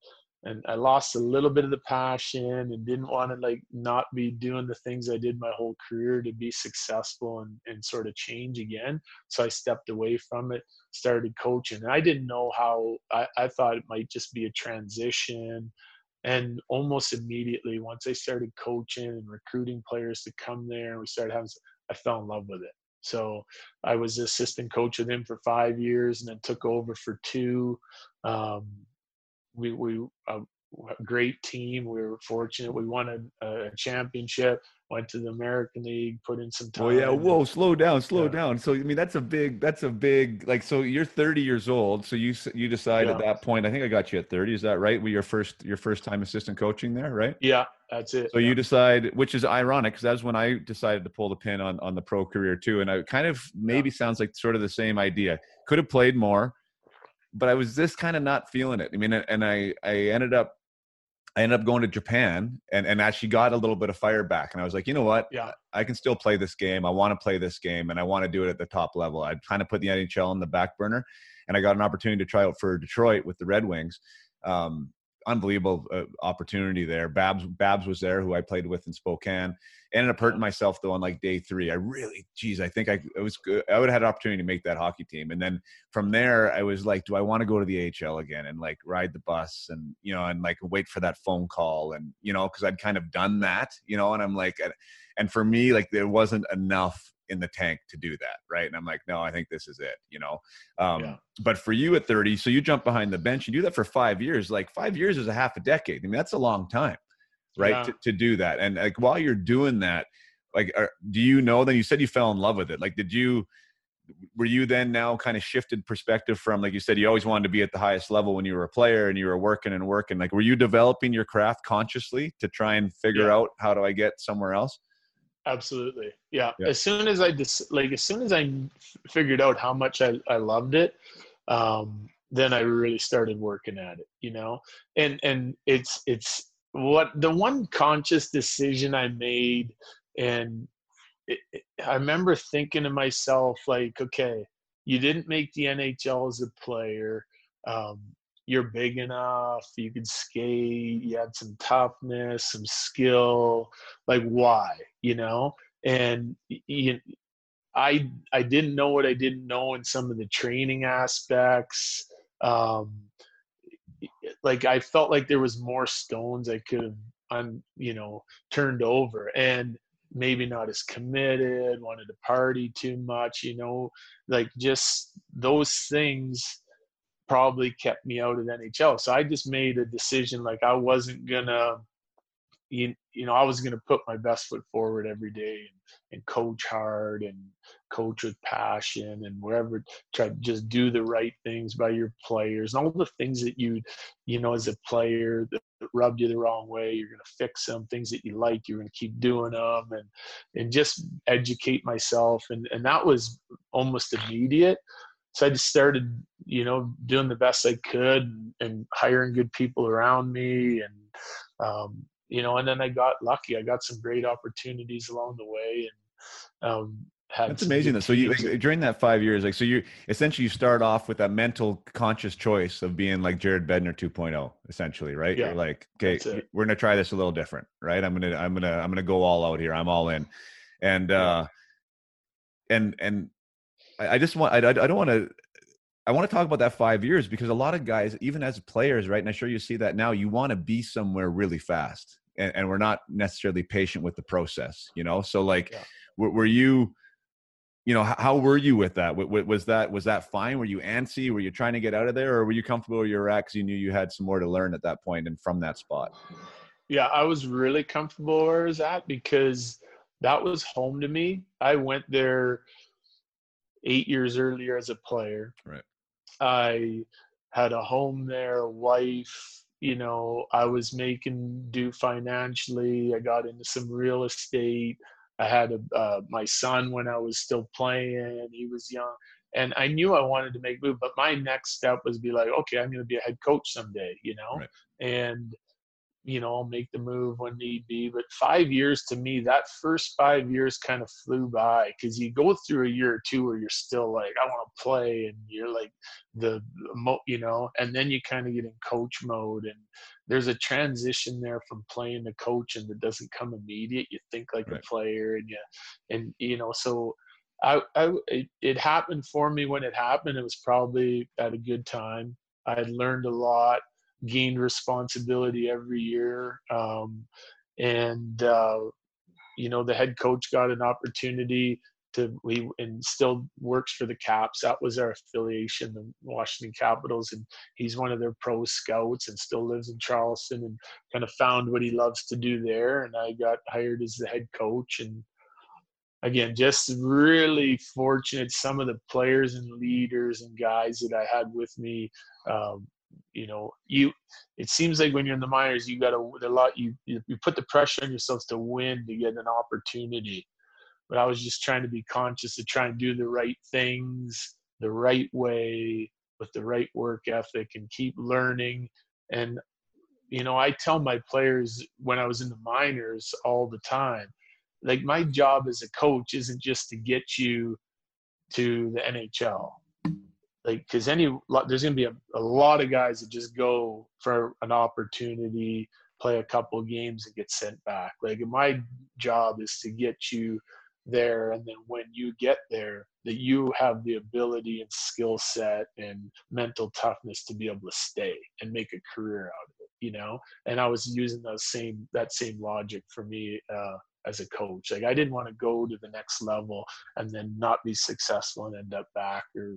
and I lost a little bit of the passion and didn't want to like not be doing the things I did my whole career to be successful and, and sort of change again. So I stepped away from it, started coaching. And I didn't know how I, I thought it might just be a transition. And almost immediately, once I started coaching and recruiting players to come there, and we started having, I fell in love with it. So I was assistant coach with him for five years, and then took over for two. Um, we we a, a great team. We were fortunate. We won a, a championship went to the American League, put in some time. Oh yeah, whoa, slow down, slow yeah. down. So I mean, that's a big, that's a big, like, so you're 30 years old. So you you decide yeah. at that point. I think I got you at 30. Is that right? Were your first your first time assistant coaching there, right? Yeah, that's it. So yeah. you decide, which is ironic, because that's when I decided to pull the pin on on the pro career too. And I kind of maybe sounds like sort of the same idea. Could have played more, but I was just kind of not feeling it. I mean, and I I ended up I ended up going to Japan and, and actually got a little bit of fire back. And I was like, you know what? Yeah. I can still play this game. I want to play this game and I want to do it at the top level. I kind of put the NHL on the back burner and I got an opportunity to try out for Detroit with the Red Wings. Um, unbelievable uh, opportunity there. Babs Babs was there, who I played with in Spokane. Ended up hurting myself though on like day three. I really, geez, I think I it was good. I would have had an opportunity to make that hockey team. And then from there, I was like, do I want to go to the AHL again and like ride the bus and you know and like wait for that phone call and you know because I'd kind of done that, you know. And I'm like, and for me, like there wasn't enough in the tank to do that, right? And I'm like, no, I think this is it, you know. Um, yeah. But for you at 30, so you jump behind the bench, you do that for five years. Like five years is a half a decade. I mean, that's a long time, right? Yeah. To, to do that, and like while you're doing that, like, are, do you know? Then you said you fell in love with it. Like, did you? Were you then now kind of shifted perspective from like you said you always wanted to be at the highest level when you were a player and you were working and working like were you developing your craft consciously to try and figure yeah. out how do I get somewhere else? Absolutely. Yeah. yeah. As soon as I just like, as soon as I figured out how much I, I loved it, um, then I really started working at it, you know, and, and it's, it's what the one conscious decision I made. And it, it, I remember thinking to myself, like, okay, you didn't make the NHL as a player. Um, you're big enough, you could skate, you had some toughness, some skill. Like why, you know? And you, I I didn't know what I didn't know in some of the training aspects. Um, like I felt like there was more stones I could have, un, you know, turned over. And maybe not as committed, wanted to party too much, you know, like just those things probably kept me out of NHL. So I just made a decision like I wasn't gonna you, you know, I was going to put my best foot forward every day and, and coach hard and coach with passion and wherever try to just do the right things by your players and all the things that you, you know, as a player that rubbed you the wrong way, you're going to fix them. Things that you like, you're going to keep doing them and, and just educate myself. And, and that was almost immediate. So I just started, you know, doing the best I could and, and hiring good people around me and, um, you know, and then I got lucky. I got some great opportunities along the way, and um, that's amazing. So you like, during that five years, like so you essentially you start off with that mental conscious choice of being like Jared Bednar 2.0, essentially, right? Yeah, You're like, okay, we're gonna try this a little different, right? I'm gonna I'm gonna I'm gonna go all out here. I'm all in, and uh, and and I, I just want I I don't want to I want to talk about that five years because a lot of guys, even as players, right? And I'm sure you see that now, you want to be somewhere really fast. And, and we're not necessarily patient with the process, you know? So, like, yeah. were, were, you, you know, how, how, were you with that? Was that, was that fine? Were you antsy? Were you trying to get out of there or were you comfortable where you were at because you knew you had some more to learn at that point and from that spot? Yeah, I was really comfortable where I was at because that was home to me. I went there eight years earlier as a player. Right I had a home there, a wife. You know, I was making do financially. I got into some real estate. I had a, uh, my son when I was still playing. He was young, and I knew I wanted to make move. But my next step was be like, okay, I'm going to be a head coach someday. You know, right. and you know, I'll make the move when need be. But five years to me, that first five years kind of flew by because you go through a year or two where you're still like, I want to play, and you're like the, you know, and then you kind of get in coach mode, and there's a transition there from playing to coach, and it doesn't come immediate. You think like right. a player, and you, and you know, so. I, I it, it happened for me when it happened. It was probably at a good time. I had learned a lot gained responsibility every year. Um, and, uh, you know, the head coach got an opportunity to, we, and still works for the Caps. That was our affiliation, the Washington Capitals. And he's one of their pro scouts and still lives in Charleston and kind of found what he loves to do there. And I got hired as the head coach and, again, just really fortunate. Some of the players and leaders and guys that I had with me um, you know you it seems like when you're in the minors you got a lot you you put the pressure on yourself to win to get an opportunity. But i was just trying to be conscious to try and do the right things the right way with the right work ethic and keep learning. And you know i tell my players when i was in the minors all the time like my job as a coach isn't just to get you to the nhl like because any there's going to be a, a lot of guys that just go for an opportunity play a couple games and get sent back. Like my job is to get you there and then when you get there that you have the ability and skill set and mental toughness to be able to stay and make a career out of it you know? And i was using those same that same logic for me uh, as a coach like i didn't want to go to the next level and then not be successful and end up back or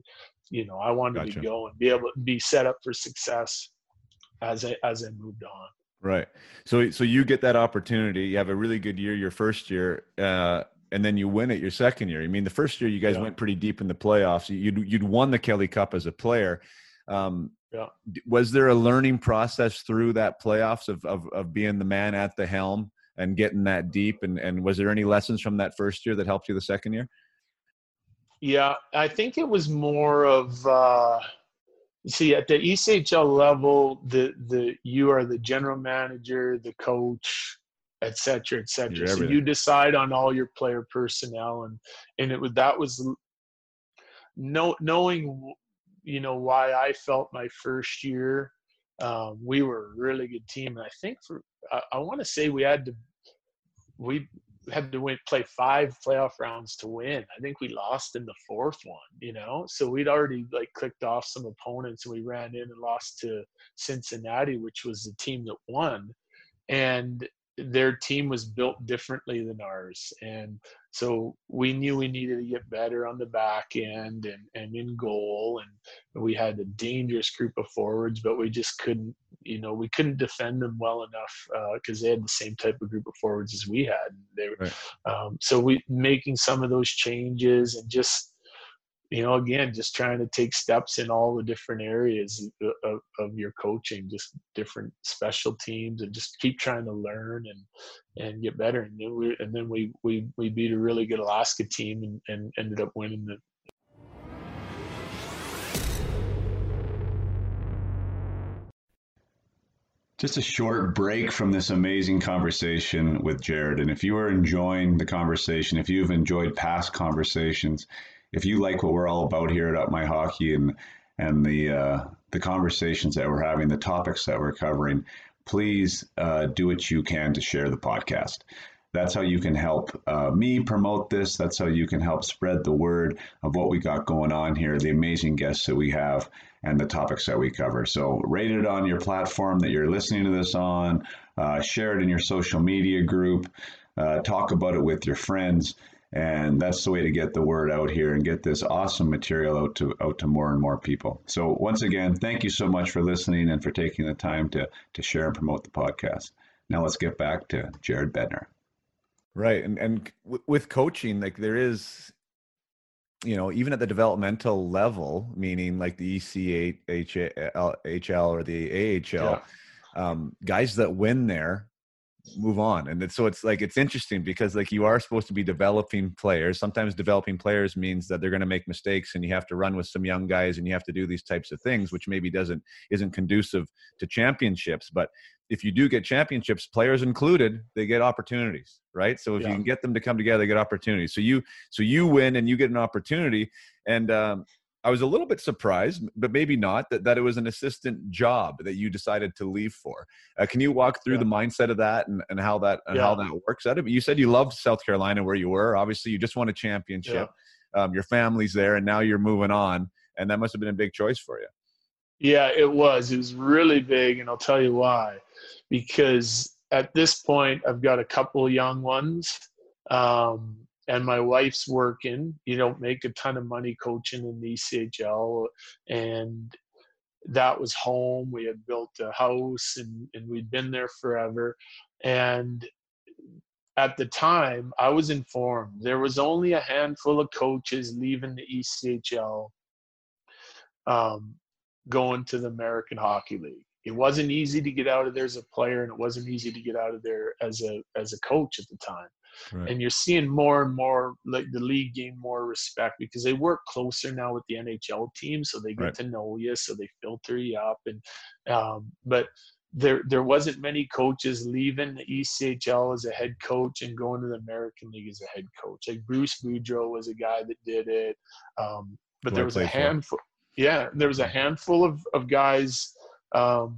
you know, I wanted gotcha. to go and be able to be set up for success as I as I moved on. Right. So so you get that opportunity. You have a really good year your first year, uh, and then you win it your second year. I mean, the first year you guys yeah. went pretty deep in the playoffs. You'd you'd won the Kelly Cup as a player. Um, yeah. Was there a learning process through that playoffs of, of of being the man at the helm and getting that deep? And and was there any lessons from that first year that helped you the second year? Yeah, I think it was more of uh, see at the ECHL level, the the you are the general manager, the coach, et cetera, et cetera. So you decide on all your player personnel, and and it was that was no knowing you know why I felt my first year. Um, we were a really good team, and I think for I, I want to say we had to we had to win, play five playoff rounds to win. I think we lost in the fourth one, you know. So we'd already like clicked off some opponents, and we ran in and lost to Cincinnati, which was the team that won. And their team was built differently than ours and so we knew we needed to get better on the back end and, and in goal and we had a dangerous group of forwards but we just couldn't you know we couldn't defend them well enough because uh, they had the same type of group of forwards as we had they were, right. um, so we making some of those changes and just you know, again, just trying to take steps in all the different areas of, of your coaching, just different special teams, and just keep trying to learn and and get better. And then we and then we we we beat a really good Alaska team and, and ended up winning the. Just a short break from this amazing conversation with Jared. And if you are enjoying the conversation, if you've enjoyed past conversations, if you like what we're all about here at Up My Hockey and and the uh, the conversations that we're having, the topics that we're covering, please uh, do what you can to share the podcast. That's how you can help uh, me promote this. That's how you can help spread the word of what we got going on here, the amazing guests that we have, and the topics that we cover. So, rate it on your platform that you're listening to this on, uh, share it in your social media group, uh, talk about it with your friends and that's the way to get the word out here and get this awesome material out to out to more and more people. So once again, thank you so much for listening and for taking the time to to share and promote the podcast. Now let's get back to Jared Bednar. Right, and and w- with coaching, like there is, you know, even at the developmental level, meaning like the ECHL or the AHL, yeah. um, guys that win there move on. And it's, so it's like it's interesting because like you are supposed to be developing players. Sometimes developing players means that they're going to make mistakes and you have to run with some young guys and you have to do these types of things which maybe doesn't isn't conducive to championships. But if you do get championships players included they get opportunities right? So if yeah. you can get them to come together they get opportunities. So you so you win and you get an opportunity. And um, I was a little bit surprised, but maybe not, that, that it was an assistant job that you decided to leave for. Uh, can you walk through yeah. the mindset of that and, and how that and yeah. how that works? Out of you said you loved South Carolina where you were. Obviously, you just won a championship. Yeah. Um, your family's there, and now you're moving on, and that must have been a big choice for you. Yeah, it was. It was really big, and I'll tell you why. Because at this point, I've got a couple young ones. Um, and my wife's working. You don't make a ton of money coaching in the ECHL, and that was home. We had built a house, and and we'd been there forever. And at the time, I was informed there was only a handful of coaches leaving the ECHL, um, going to the American Hockey League. It wasn't easy to get out of there as a player, and it wasn't easy to get out of there as a as a coach at the time. Right. And you're seeing more and more like the league gain more respect because they work closer now with the NHL team, so they get right. to know you, so they filter you up. And um, but there there wasn't many coaches leaving the ECHL as a head coach and going to the American League as a head coach. Like Bruce Boudreau was a guy that did it, um, but there was a handful. Yeah, there was a handful of of guys um,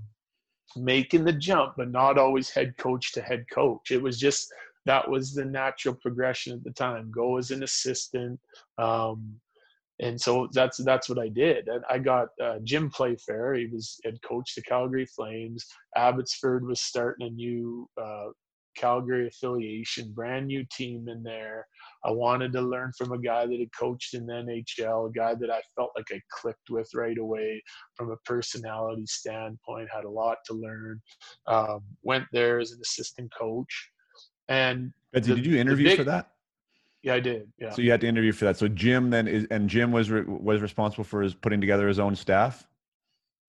making the jump, but not always head coach to head coach. It was just that was the natural progression at the time. Go as an assistant. Um, and so that's that's what I did. And I got uh, Jim Playfair. He was had coached the Calgary Flames. Abbotsford was starting a new uh, Calgary affiliation, brand new team in there. I wanted to learn from a guy that had coached in the NHL, a guy that I felt like I clicked with right away from a personality standpoint. Had a lot to learn. Um, went there as an assistant coach and but did the, you interview big, for that? Yeah, I did. Yeah. So you had to interview for that. So Jim then is, and Jim was re, was responsible for his putting together his own staff.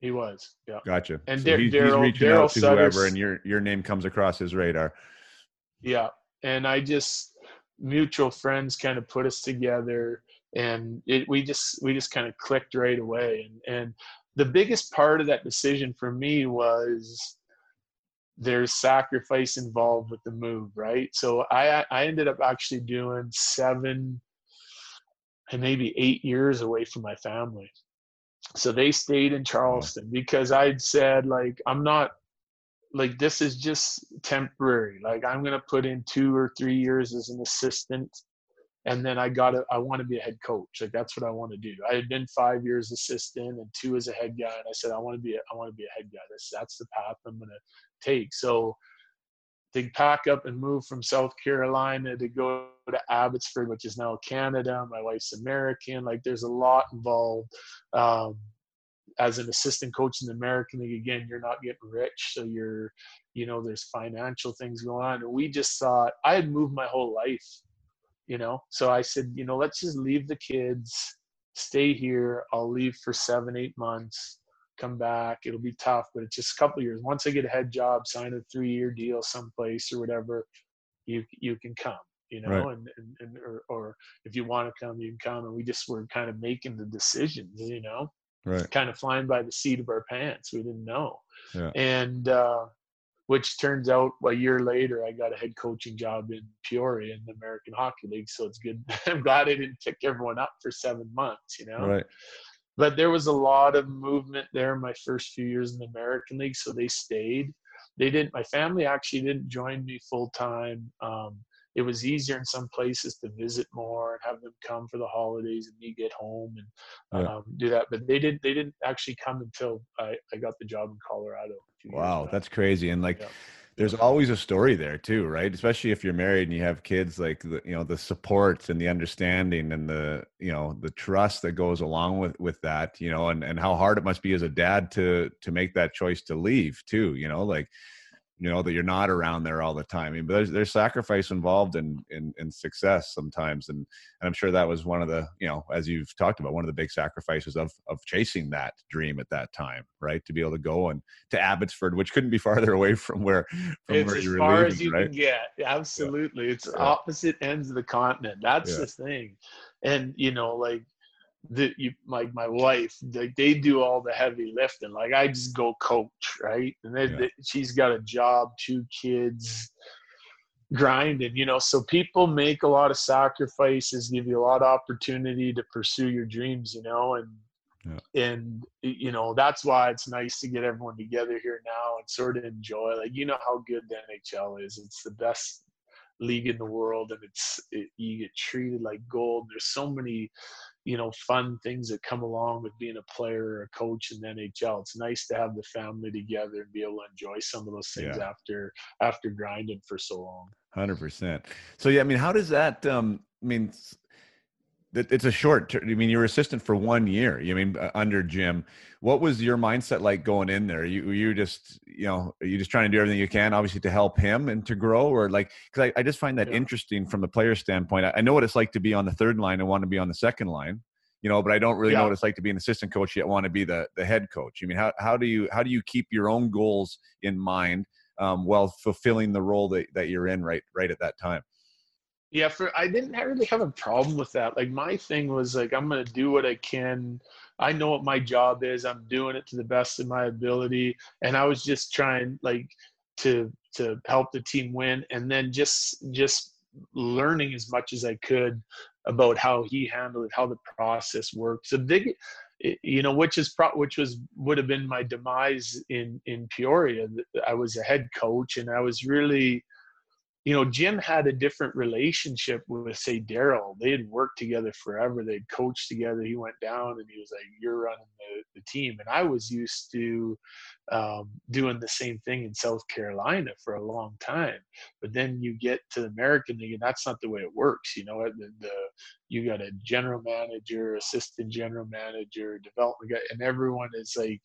He was. Yeah. Gotcha. And so he's, Darryl, he's reaching Darryl out to Sutters, whoever, and your your name comes across his radar. Yeah, and I just mutual friends kind of put us together, and it, we just we just kind of clicked right away. And and the biggest part of that decision for me was there's sacrifice involved with the move, right? So I I ended up actually doing seven and maybe eight years away from my family. So they stayed in Charleston because I'd said like I'm not like this is just temporary. Like I'm gonna put in two or three years as an assistant and then I got to I want to be a head coach. Like that's what I want to do. I had been five years assistant and two as a head guy, and I said I want to be a, I want to be a head guy. That's that's the path I'm gonna take. So to pack up and move from South Carolina to go to Abbotsford, which is now Canada. My wife's American. Like there's a lot involved. Um, as an assistant coach in the American League, again, you're not getting rich, so you're, you know, there's financial things going on. And we just thought I had moved my whole life, you know. So I said, you know, let's just leave the kids, stay here. I'll leave for seven, eight months come back. It'll be tough, but it's just a couple years. Once I get a head job, sign a three year deal someplace or whatever, you you can come, you know, Right. and, and, and or, or if you want to come, you can come. And we just were kind of making the decisions, you know, Right. kind of flying by the seat of our pants. We didn't know. Yeah. And uh which turns out a year later I got a head coaching job in Peoria in the American Hockey League. So it's good. I'm glad I didn't pick everyone up for seven months, you know Right. But there was a lot of movement there my first few years in the American League, so they stayed. They didn't. My family actually didn't join me full time. Um, it was easier in some places to visit more and have them come for the holidays and me get home and Yeah. um, do that. But they didn't. They didn't actually come until I, I got the job in Colorado. a few years Wow, that's crazy. And like, Yeah. There's always a story there too, right? Especially if you're married and you have kids. Like, the, you know, the support and the understanding and the, you know, the trust that goes along with with that. You know, and and how hard it must be as a dad to to make that choice to leave too. You know, like, you know that you're not around there all the time. I mean, but there's there's sacrifice involved in in in success sometimes, and and I'm sure that was one of the, you know, as you've talked about, one of the big sacrifices of of chasing that dream at that time, right? To be able to go and to Abbotsford, which couldn't be farther away from where from it's where as far leaving, as you right? can get absolutely it's Yeah. opposite ends of the continent that's Yeah. the thing and you know like the you like my wife like they do all the heavy lifting. Like i just go coach right? And then Yeah. she's got a job two kids grinding you know? So people make a lot of sacrifices give you a lot of opportunity to pursue your dreams you know? And and you know that's why it's nice to get everyone together here now and sort of enjoy like you know how good the nhl is. It's the best league in the world and it's it, you get treated like gold. There's so many you know fun things that come along with being a player or a coach in the nhl it's nice to have the family together and be able to enjoy some of those things Yeah. after after grinding for so long Hundred percent. So yeah, I mean, how does that? Um, I mean, it's a short. ter- I mean, you were assistant for one year. You mean uh, under Jim? What was your mindset like going in there? You you just you know are you just trying to do everything you can, obviously, to help him and to grow, or like because I, I just find that Yeah. interesting from the player standpoint. I, I know what it's like to be on the third line and want to be on the second line. You know, but I don't really know what it's like to be an assistant coach yet want to be the the head coach. I mean, how how do you how do you keep your own goals in mind um, while fulfilling the role that, that you're in right right at that time. Yeah, for I didn't really have a problem with that. Like my thing was like I'm gonna do what I can. I know what my job is. I'm doing it to the best of my ability, and I was just trying like to to help the team win, and then just just learning as much as I could about how he handled it, how the process works. The big, you know, which is pro- which was would have been my demise in in Peoria. I was a head coach, and I was really you know, Jim had a different relationship with, say, Darryl. They had worked together forever. They'd coached together. He went down and he was like, "You're running the, the team." And I was used to um, doing the same thing in South Carolina for a long time. But then you get to the American League, and that's not the way it works. You know, the, the you got a general manager, assistant general manager, development guy, and everyone is like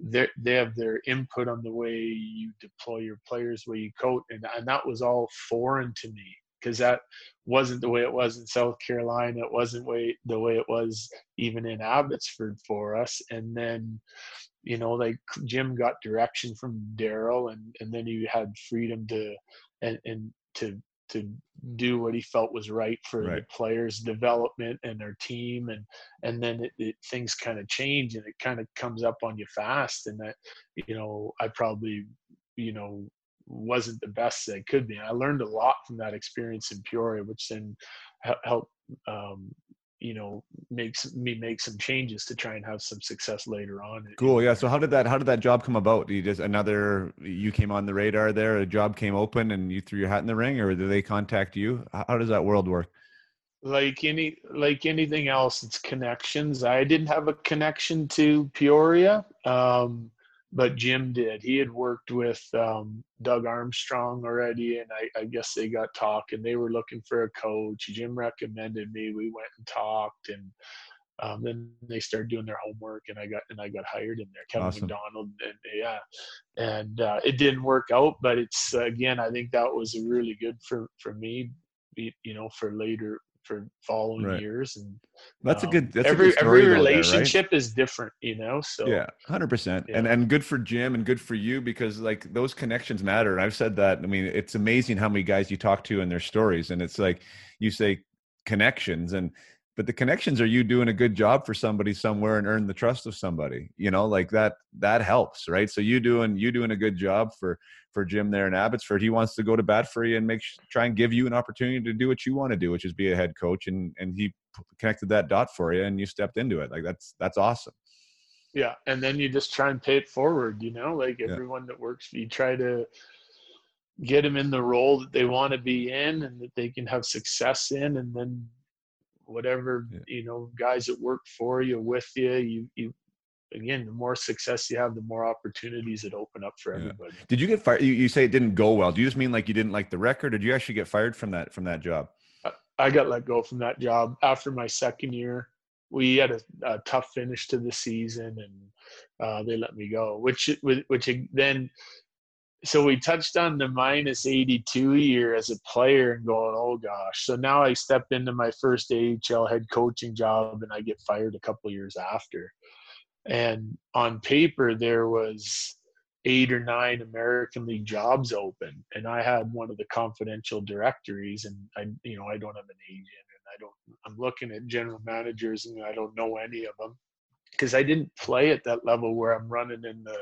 they have their input on the way you deploy your players, way you coach, and and that was all foreign to me because that wasn't the way it was in South Carolina. It wasn't way the way it was even in Abbotsford for us. And then, you know, like Jim got direction from Darryl, and and then you had freedom to and and to to do what he felt was right for Right. the players' development and their team, and and then it, it, things kind of change, and it kind of comes up on you fast, and that you know I probably you know wasn't the best that I could be. And I learned a lot from that experience in Peoria, which then helped um, you know makes me make some changes to try and have some success later on. Cool. Yeah. So how did that how did that job come about? You just another you came on the radar there, a job came open and you threw your hat in the ring or did they contact you? How how does that world work? like any like anything else it's connections i didn't have a connection to peoria um but Jim did. He had worked with um, Doug Armstrong already, and I, I, guess they got talking. They were looking for a coach. Jim recommended me. We went and talked, and um, then they started doing their homework, and I got and I got hired in there. Kevin Awesome. McDonald, and yeah, and uh, it didn't work out, but it's again, I think that was really good for for me, you know, for later for following Right. years and That's a um, good. That's every a good every though there, right? relationship is different, you know. So Yeah, hundred percent, and and good for Jim and good for you because like those connections matter. And I've said that. I mean, it's amazing how many guys you talk to and their stories, and it's like you say connections, and but the connections are you doing a good job for somebody somewhere and earn the trust of somebody. You know, like that that helps, right? So you doing you doing a good job for for Jim there in Abbotsford. He wants to go to bat for you and make try and give you an opportunity to do what you want to do, which is be a head coach, and and he connected that dot for you, and you stepped into it. Like that's that's awesome. yeah and then you just try and pay it forward you know like Yeah. everyone that works you try to get them in the role that they want to be in and that they can have success in and then whatever Yeah. you know guys that work for you with you you you again the more success you have the more opportunities that open up for Yeah. everybody Did you get fired? You, you say it didn't go well. Do you just mean like you didn't like the record, or did you actually get fired from that from that job? I got let go from that job after my second year. We had a, a tough finish to the season, and uh, they let me go. Which, which then, so we touched on the minus eighty-two year as a player, and going, oh gosh. So now I step into my first AHL head coaching job, and I get fired a couple years after. And on paper, there was eight or nine American League jobs open, and I had one of the confidential directories, and I, you know, I don't have an agent, and I don't. I'm looking at general managers, and I don't know any of them because I didn't play at that level where I'm running in the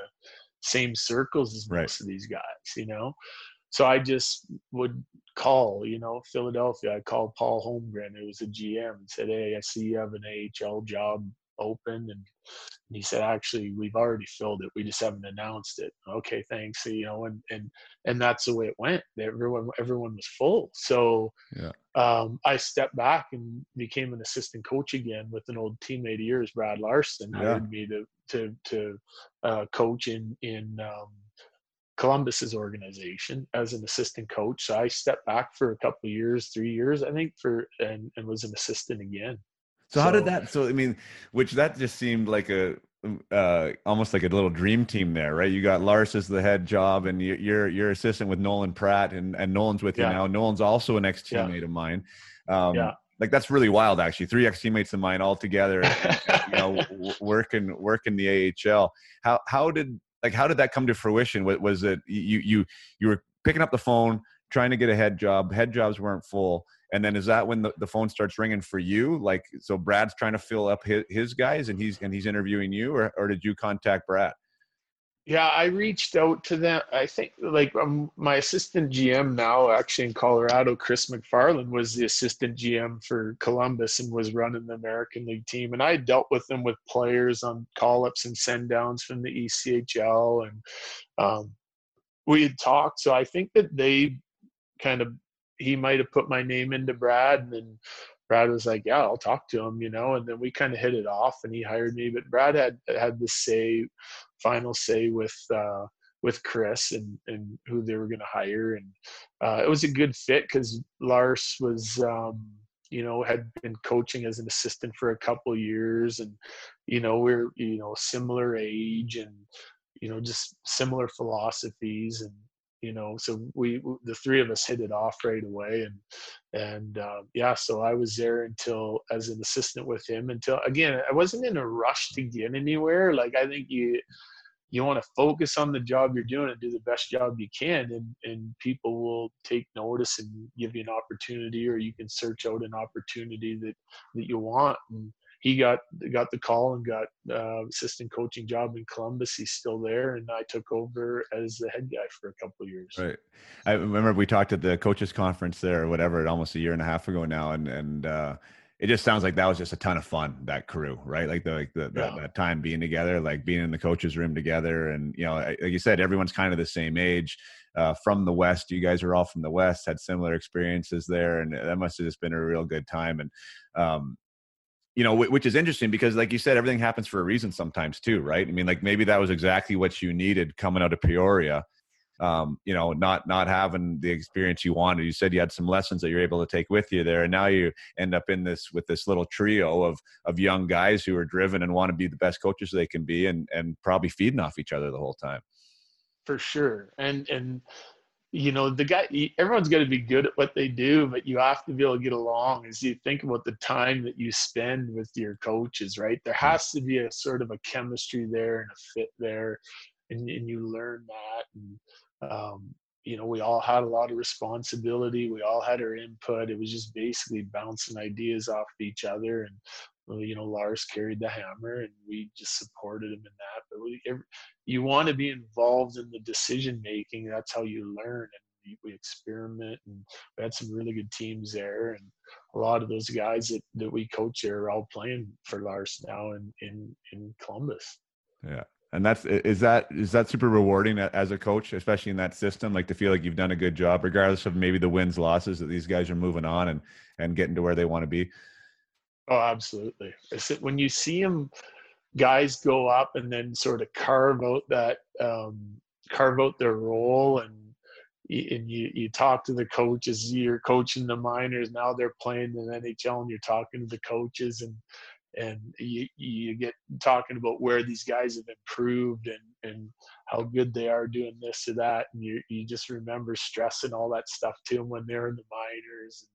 same circles as Right. most of these guys, you know. So I just would call, you know, Philadelphia. I called Paul Holmgren, who was a GM, and said, "Hey, I see you have an AHL job open," and and he said, actually, we've already filled it. We just haven't announced it. Okay, thanks. You know, and and and that's the way it went. Everyone everyone was full. So Yeah. um, I stepped back and became an assistant coach again with an old teammate of yours, Brad Larsen, Yeah. hired me to to to uh, coach in in um, Columbus's organization as an assistant coach. So I stepped back for a couple of years, three years, I think, for and and was an assistant again. So how did that? So I mean, which that just seemed like a uh, almost like a little dream team there, right? You got Lars as the head job, and you- you're you're assistant with Nolan Pratt, and and Nolan's with you now. Nolan's also an ex Yeah. teammate of mine. Um, Yeah. Like that's really wild, actually. Three ex teammates of mine all together, you know, w- working working the AHL. How how did like how did that come to fruition? Was, was it you you you were picking up the phone, trying to get a head job? Head jobs weren't full, and then is that when the, the phone starts ringing for you? Like so, Brad's trying to fill up his, his guys, and he's and he's interviewing you, or or did you contact Brad? Yeah, I reached out to them. I think like um, my assistant GM now, actually in Colorado, Chris MacFarland was the assistant GM for Columbus and was running the American League team. And I dealt with them with players on call ups and send downs from the ECHL, and um, we had talked. So I think that they kind of he might have put my name into Brad, and then Brad was like, "Yeah, I'll talk to him," you know. And then we kind of hit it off, and he hired me. But Brad had had the say, final say with uh, with Chris and and who they were going to hire, and uh, it was a good fit because Lars was. Um, you know, had been coaching as an assistant for a couple years, and you know, we're you know similar age, and you know, just similar philosophies, and you know, so we the three of us hit it off right away, and and uh, yeah, so I was there until as an assistant with him until again I wasn't in a rush to get anywhere. Like I think you you want to focus on the job you're doing and do the best job you can, and and people will take notice and give you an opportunity, or you can search out an opportunity that that you want. And he got got the call and got uh, assistant coaching job in Columbus. He's still there, and I took over as the head guy for a couple of years. Right. I remember we talked at the coaches conference there or whatever, almost a year and a half ago now. And, and, uh, it just sounds like that was just a ton of fun, that crew, right? Like the, like the, Yeah. that, that time being together, like being in the coaches room together. And, you know, like you said, everyone's kind of the same age, uh, from the West. You guys are all from the West, had similar experiences there. And that must have just been a real good time. And, um, you know, which is interesting because, like you said, everything happens for a reason sometimes too, right? I mean, like maybe that was exactly what you needed coming out of Peoria. Um, you know, not not having the experience you wanted. You said you had some lessons that you're able to take with you there, and now you end up in this with this little trio of of young guys who are driven and want to be the best coaches they can be, and and probably feeding off each other the whole time. For sure, and and you know the guy everyone's got to be good at what they do but you have to be able to get along as you think about the time that you spend with your coaches right? There has to be a sort of a chemistry there and a fit there and, and you learn that and um, you know we all had a lot of responsibility we all had our input it was just basically bouncing ideas off of each other and Uh, you know, Lars carried the hammer and we just supported him in that. But we, you want to be involved in the decision making. That's how you learn. And we, experiment and we had some really good teams there. And a lot of those guys that, that we coach there are all playing for Lars now in, in, in Columbus. Yeah. And that's is that is that super rewarding as a coach, especially in that system, like to feel like you've done a good job, regardless of maybe the wins, losses, that these guys are moving on and and getting to where they want to be. Oh, absolutely. When you see them, guys go up and then sort of carve out that um, carve out their role and and you, you talk to the coaches you're coaching the minors now they're playing in the nhl and you're talking to the coaches and and you, you get talking about where these guys have improved and, and how good they are doing this or that and you, you just remember stressing all that stuff to them when they're in the minors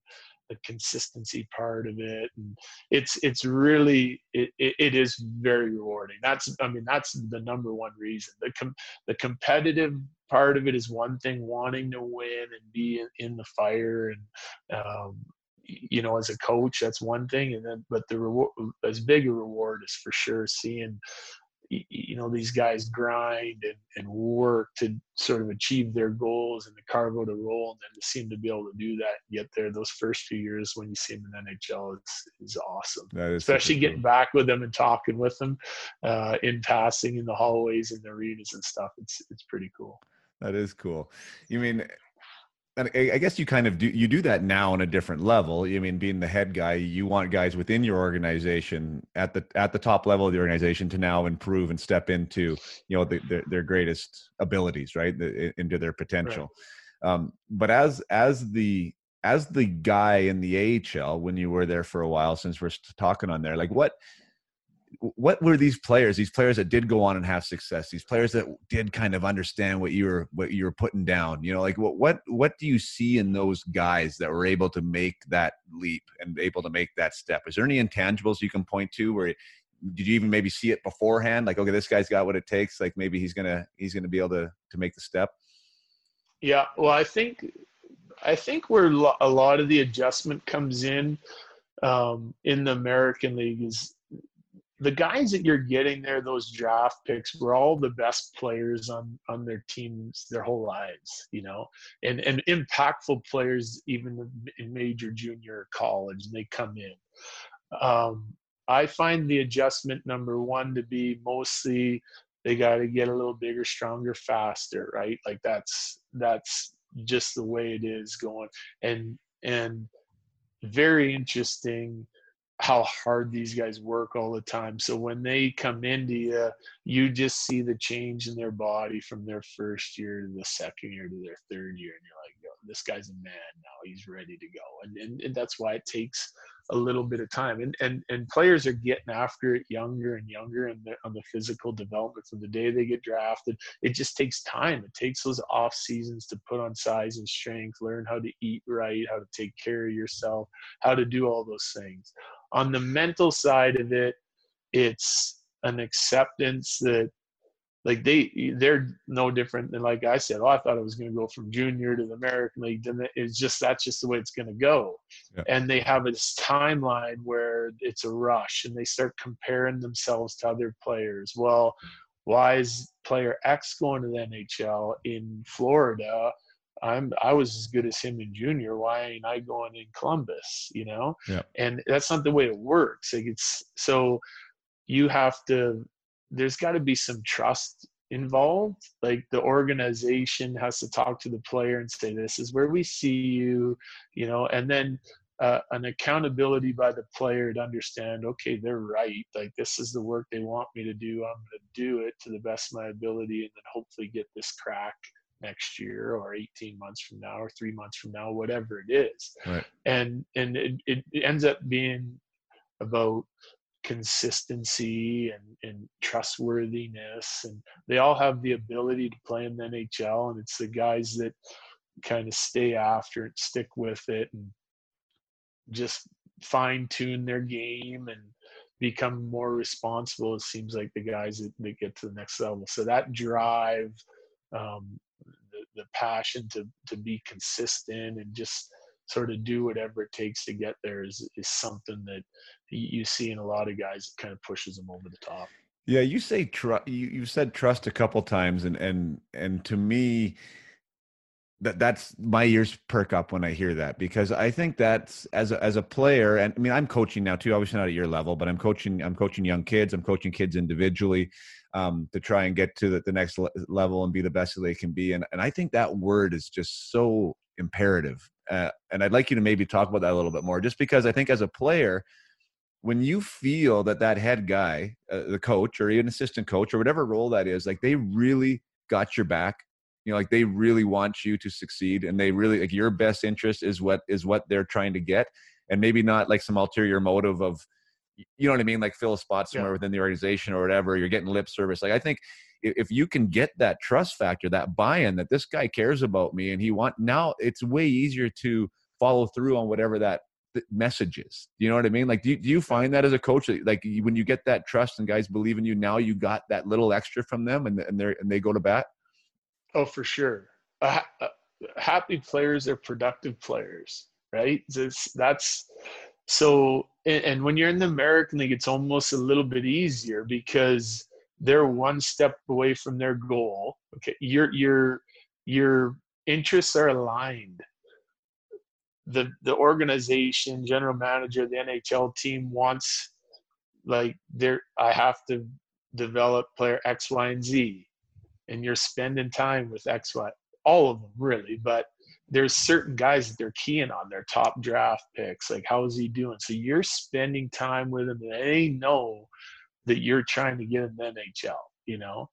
the consistency part of it and it's it's really it, it, it is very rewarding. That's i mean that's the number one reason. The com- the competitive part of it is one thing wanting to win and be in, in the fire and um, you know as a coach that's one thing and then but the reward as big a reward is for sure seeing you know these guys grind and, and work to sort of achieve their goals and the cargo to roll and then to seem to be able to do that and get there those first few years when you see them in NHL is, is awesome. Especially getting cool. back with them and talking with them uh, in passing in the hallways and the arenas and stuff it's it's pretty cool. That is cool. You mean and I guess you kind of do you do that now on a different level. I mean, being the head guy, you want guys within your organization at the at the top level of the organization to now improve and step into you know the, their their greatest abilities, right, the, into their potential. Right. Um, but as as the as the guy in the AHL when you were there for a while, since we're talking on there, like what what were these players these players that did go on and have success these players that did kind of understand what you were what you were putting down you know like what what what do you see in those guys that were able to make that leap and able to make that step? Is there any intangibles you can point to where did you even maybe see it beforehand? Like okay this guy's got what it takes like maybe he's gonna he's gonna be able to to make the step? Yeah well i think i think where a lot of the adjustment comes in um, in the american league is the guys that you're getting there, those draft picks, were all the best players on on their teams their whole lives, you know, and and impactful players even in major, junior, college, and they come in. Um, I find the adjustment number one to be mostly they got to get a little bigger, stronger, faster, right? Like that's that's just the way it is going, and and very interesting how hard these guys work all the time. So when they come into you, you just see the change in their body from their first year to the second year to their third year, and you're like, Yo, this guy's a man now. He's ready to go, and, and and that's why it takes a little bit of time. And and and players are getting after it younger and younger, and on the physical development from the day they get drafted, it just takes time. It takes those off seasons to put on size and strength, learn how to eat right, how to take care of yourself, how to do all those things on the mental side of it it's an acceptance that like they they're no different than like I said. Oh, I thought I was going to go from junior to the American League. And it's just that's just the way it's going to go. Yeah. And they have this timeline where it's a rush, and they start comparing themselves to other players. Well, why is player X going to the NHL in Florida? I'm I was as good as him in junior. Why ain't I going in Columbus? You know, yeah. and that's not the way it works. Like it's so you have to. There's got to be some trust involved. Like the organization has to talk to the player and say, "This is where we see you," you know, and then uh, an accountability by the player to understand, okay, they're right. Like this is the work they want me to do. I'm going to do it to the best of my ability, and then hopefully get this crack next year or 18 months from now or three months from now, whatever it is. Right. And and it, it ends up being about consistency and, and trustworthiness and they all have the ability to play in the NHL and it's the guys that kind of stay after it stick with it and just fine tune their game and become more responsible it seems like the guys that, that get to the next level so that drive um, the, passion to to be consistent and just sort of do whatever it takes to get there is, is something that you see in a lot of guys that kind of pushes them over the top. Yeah, you say trust. You, you said trust a couple times, and and and to me, that that's my ears perk up when I hear that because I think that's as a, as a player, and I mean I'm coaching now too. Obviously not at your level, but I'm coaching. I'm coaching young kids. I'm coaching kids individually um, to try and get to the, the next level and be the best that they can be. And and I think that word is just so imperative. Uh, and I'd like you to maybe talk about that a little bit more, just because I think as a player, when you feel that that head guy, uh, the coach or even assistant coach or whatever role that is, like they really got your back, you know, like they really want you to succeed, and they really like your best interest is what is what they're trying to get, and maybe not like some ulterior motive of, you know what I mean, like fill a spot somewhere yeah. within the organization or whatever. You're getting lip service. Like I think if you can get that trust factor, that buy-in that this guy cares about me and he want now, it's way easier to follow through on whatever that messages. You know what I mean? Like, do you, do you find that as a coach, like when you get that trust and guys believe in you, now you got that little extra from them and and they and they go to bat. Oh, for sure. Uh, happy players are productive players, right? It's, that's so. And, when you're in the American League, it's almost a little bit easier because they're one step away from their goal. Okay, your your your interests are aligned the the organization, general manager, the NHL team wants like there I have to develop player X, Y, and Z. And you're spending time with X, Y, all of them really, but there's certain guys that they're keying on their top draft picks. Like, how is he doing? So you're spending time with them and they know that you're trying to get in the NHL, you know?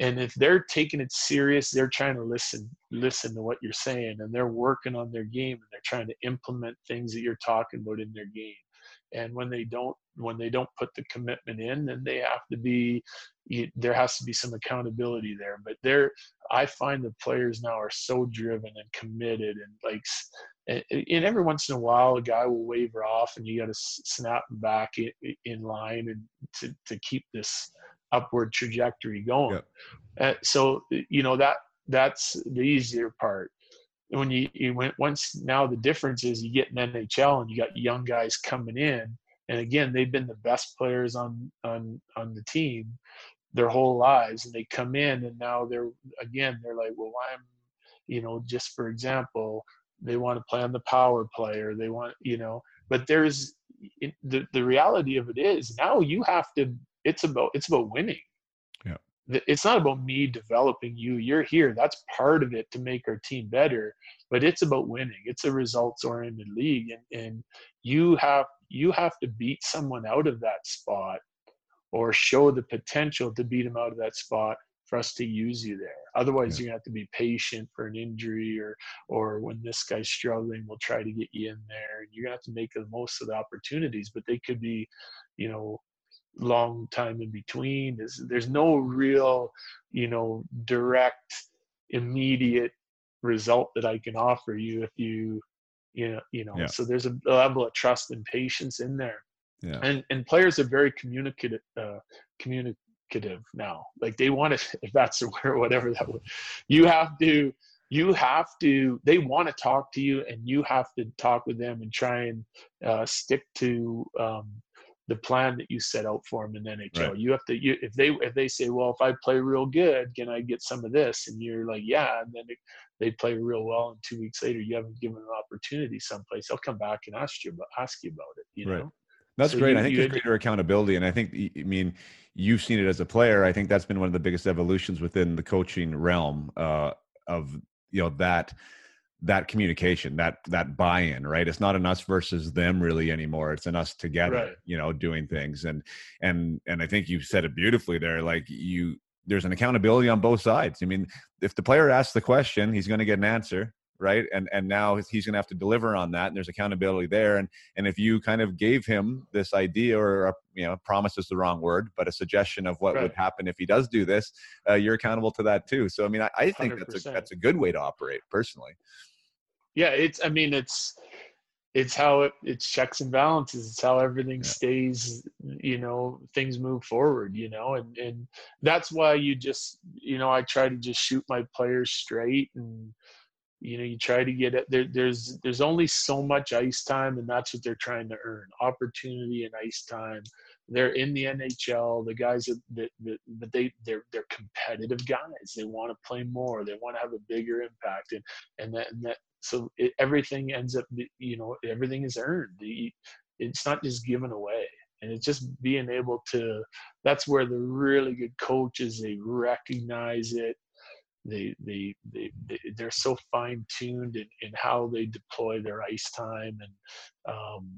and if they're taking it serious they're trying to listen listen to what you're saying and they're working on their game and they're trying to implement things that you're talking about in their game and when they don't when they don't put the commitment in then they have to be there has to be some accountability there but there i find the players now are so driven and committed and like and every once in a while a guy will waver off and you got to snap back in line and to, to keep this upward trajectory going. Yep. Uh, so you know that that's the easier part. When you, you went once now the difference is you get an NHL and you got young guys coming in, and again they've been the best players on on on the team their whole lives, and they come in and now they're again they're like, well, I'm, you know, just for example, they want to play on the power play or they want you know, but there's the the reality of it is now you have to it's about it's about winning it's not about me developing you you're here that's part of it to make our team better but it's about winning it's a results oriented league and, and you have you have to beat someone out of that spot or show the potential to beat them out of that spot for us to use you there. Otherwise, yeah. you're gonna have to be patient for an injury, or or when this guy's struggling, we'll try to get you in there. You're gonna have to make the most of the opportunities, but they could be, you know, long time in between. There's, there's no real, you know, direct, immediate result that I can offer you if you, you know, you know. Yeah. So there's a level of trust and patience in there. Yeah. And and players are very communicative, uh, communicative now. Like they want to, if that's the word, whatever that would, you have to you have to they want to talk to you and you have to talk with them and try and uh, stick to um, the plan that you set out for them in NHL. Right. You have to you, if they if they say, well, if I play real good, can I get some of this? And you're like, yeah, and then it, they play real well, and two weeks later, you haven't given an opportunity someplace. They'll come back and ask you about ask you about it. You right. know. That's so great. You, I think there's greater accountability, and I think I mean you've seen it as a player. I think that's been one of the biggest evolutions within the coaching realm uh, of you know that that communication that that buy-in right? It's not an us versus them really anymore. It's an us together Right. you know doing things. And and and i think you said it beautifully there like you there's an accountability on both sides. I mean if the player asks the question he's going to get an answer right? And and now he's going to have to deliver on that and there's accountability there. And and if you kind of gave him this idea or a, you know promise is the wrong word but a suggestion of what would happen if he does do this uh, you're accountable to that too. So i mean i, I think that's a that's a good way to operate personally yeah it's i mean it's it's how it it's checks and balances. It's how everything Yeah. stays you know things move forward you know and and that's why you just you know i try to just shoot my players straight and you know you try to get it there, there's there's only so much ice time and that's what they're trying to earn opportunity and ice time. They're in the nhl the guys that that, that, that they they're they're competitive guys. They want to play more. They want to have a bigger impact and and that, and that so it, everything ends up you know everything is earned. It's not just given away. And it's just being able to that's where the really good coaches they recognize it. They they, they, they they're so fine tuned in, in how they deploy their ice time and um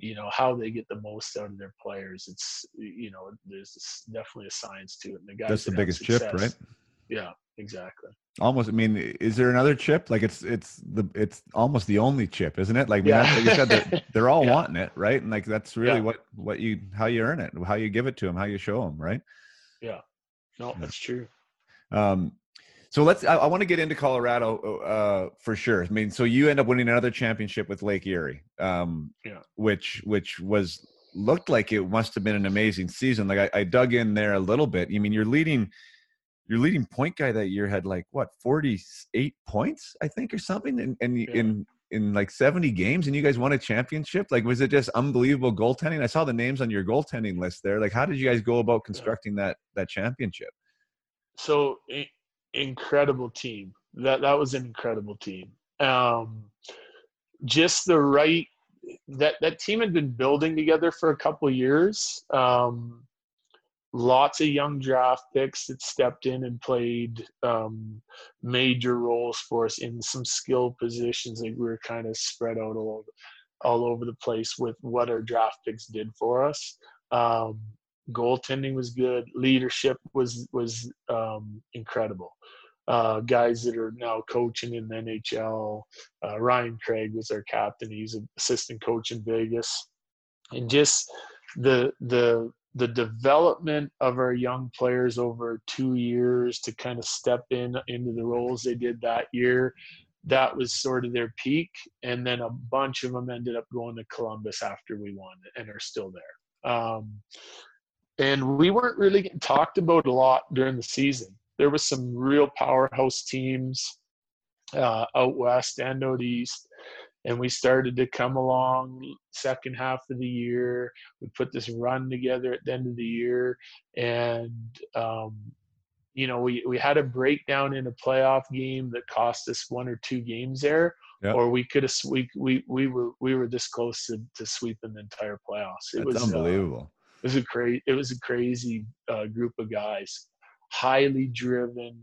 you know how they get the most out of their players. It's you know there's definitely a science to it and the guys that's the biggest chip right? yeah exactly. Almost i mean is there another chip? Like it's it's the it's almost the only chip isn't it? Like, mean, like you said they're, they're all Yeah. wanting it right? And like that's really Yeah. what what you how you earn it how you give it to them how you show them right? Yeah. No Yeah. that's true. um so let's i, I want to get into colorado uh for sure. I mean so you end up winning another championship with lake erie um Yeah. which which was looked like it must have been an amazing season. Like i, I dug in there a little bit. I mean you're leading your leading point guy that year had like what 48 points i think or something and, and Yeah. in in like 70 games and you guys won a championship? Like was it just unbelievable goaltending? I saw the names on your goaltending list there. Like how did you guys go about constructing that that championship? So i- incredible team. That that was an incredible team. Um just the right that that team had been building together for a couple years um lots of young draft picks that stepped in and played um major roles for us in some skill positions like we were kind of spread out all over all over the place with what our draft picks did for us um goaltending was good leadership was was um incredible uh, guys that are now coaching in the NHL. Uh, Ryan Craig was our captain. He's an assistant coach in Vegas, and just the the the development of our young players over two years to kind of step in into the roles they did that year. That was sort of their peak, and then a bunch of them ended up going to Columbus after we won and are still there. Um, and we weren't really getting talked about a lot during the season there was some real powerhouse teams uh, out west and out east and we started to come along second half of the year. We put this run together at the end of the year and um, you know we, we had a breakdown in a playoff game that cost us one or two games there Yeah. or we could have we, we we were we were this close to, to sweeping the entire playoffs. It that's was uh, unbelievable. it was a crazy it was a crazy uh, group of guys. Highly driven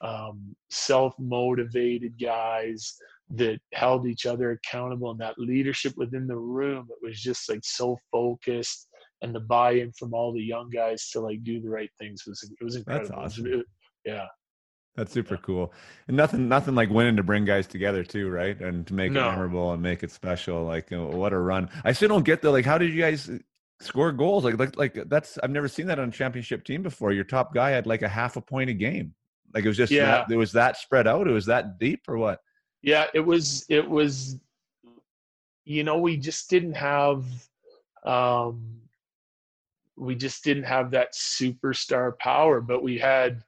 um, self-motivated guys that held each other accountable and that leadership within the room it was just like so focused and the buy-in from all the young guys to like do the right things was it was That's incredible was- awesome. it- yeah That's super cool. And nothing, nothing like winning to bring guys together too, right? And to make No. it memorable and make it special. Like, uh, what a run! I still don't get the like. How did you guys score goals? Like, like, like that's I've never seen that on a championship team before. Your top guy had like a half a point a game. Like it was just Yeah. that, it was that spread out. It was that deep, or what? Yeah it was it was you know we just didn't have um we just didn't have that superstar power but we had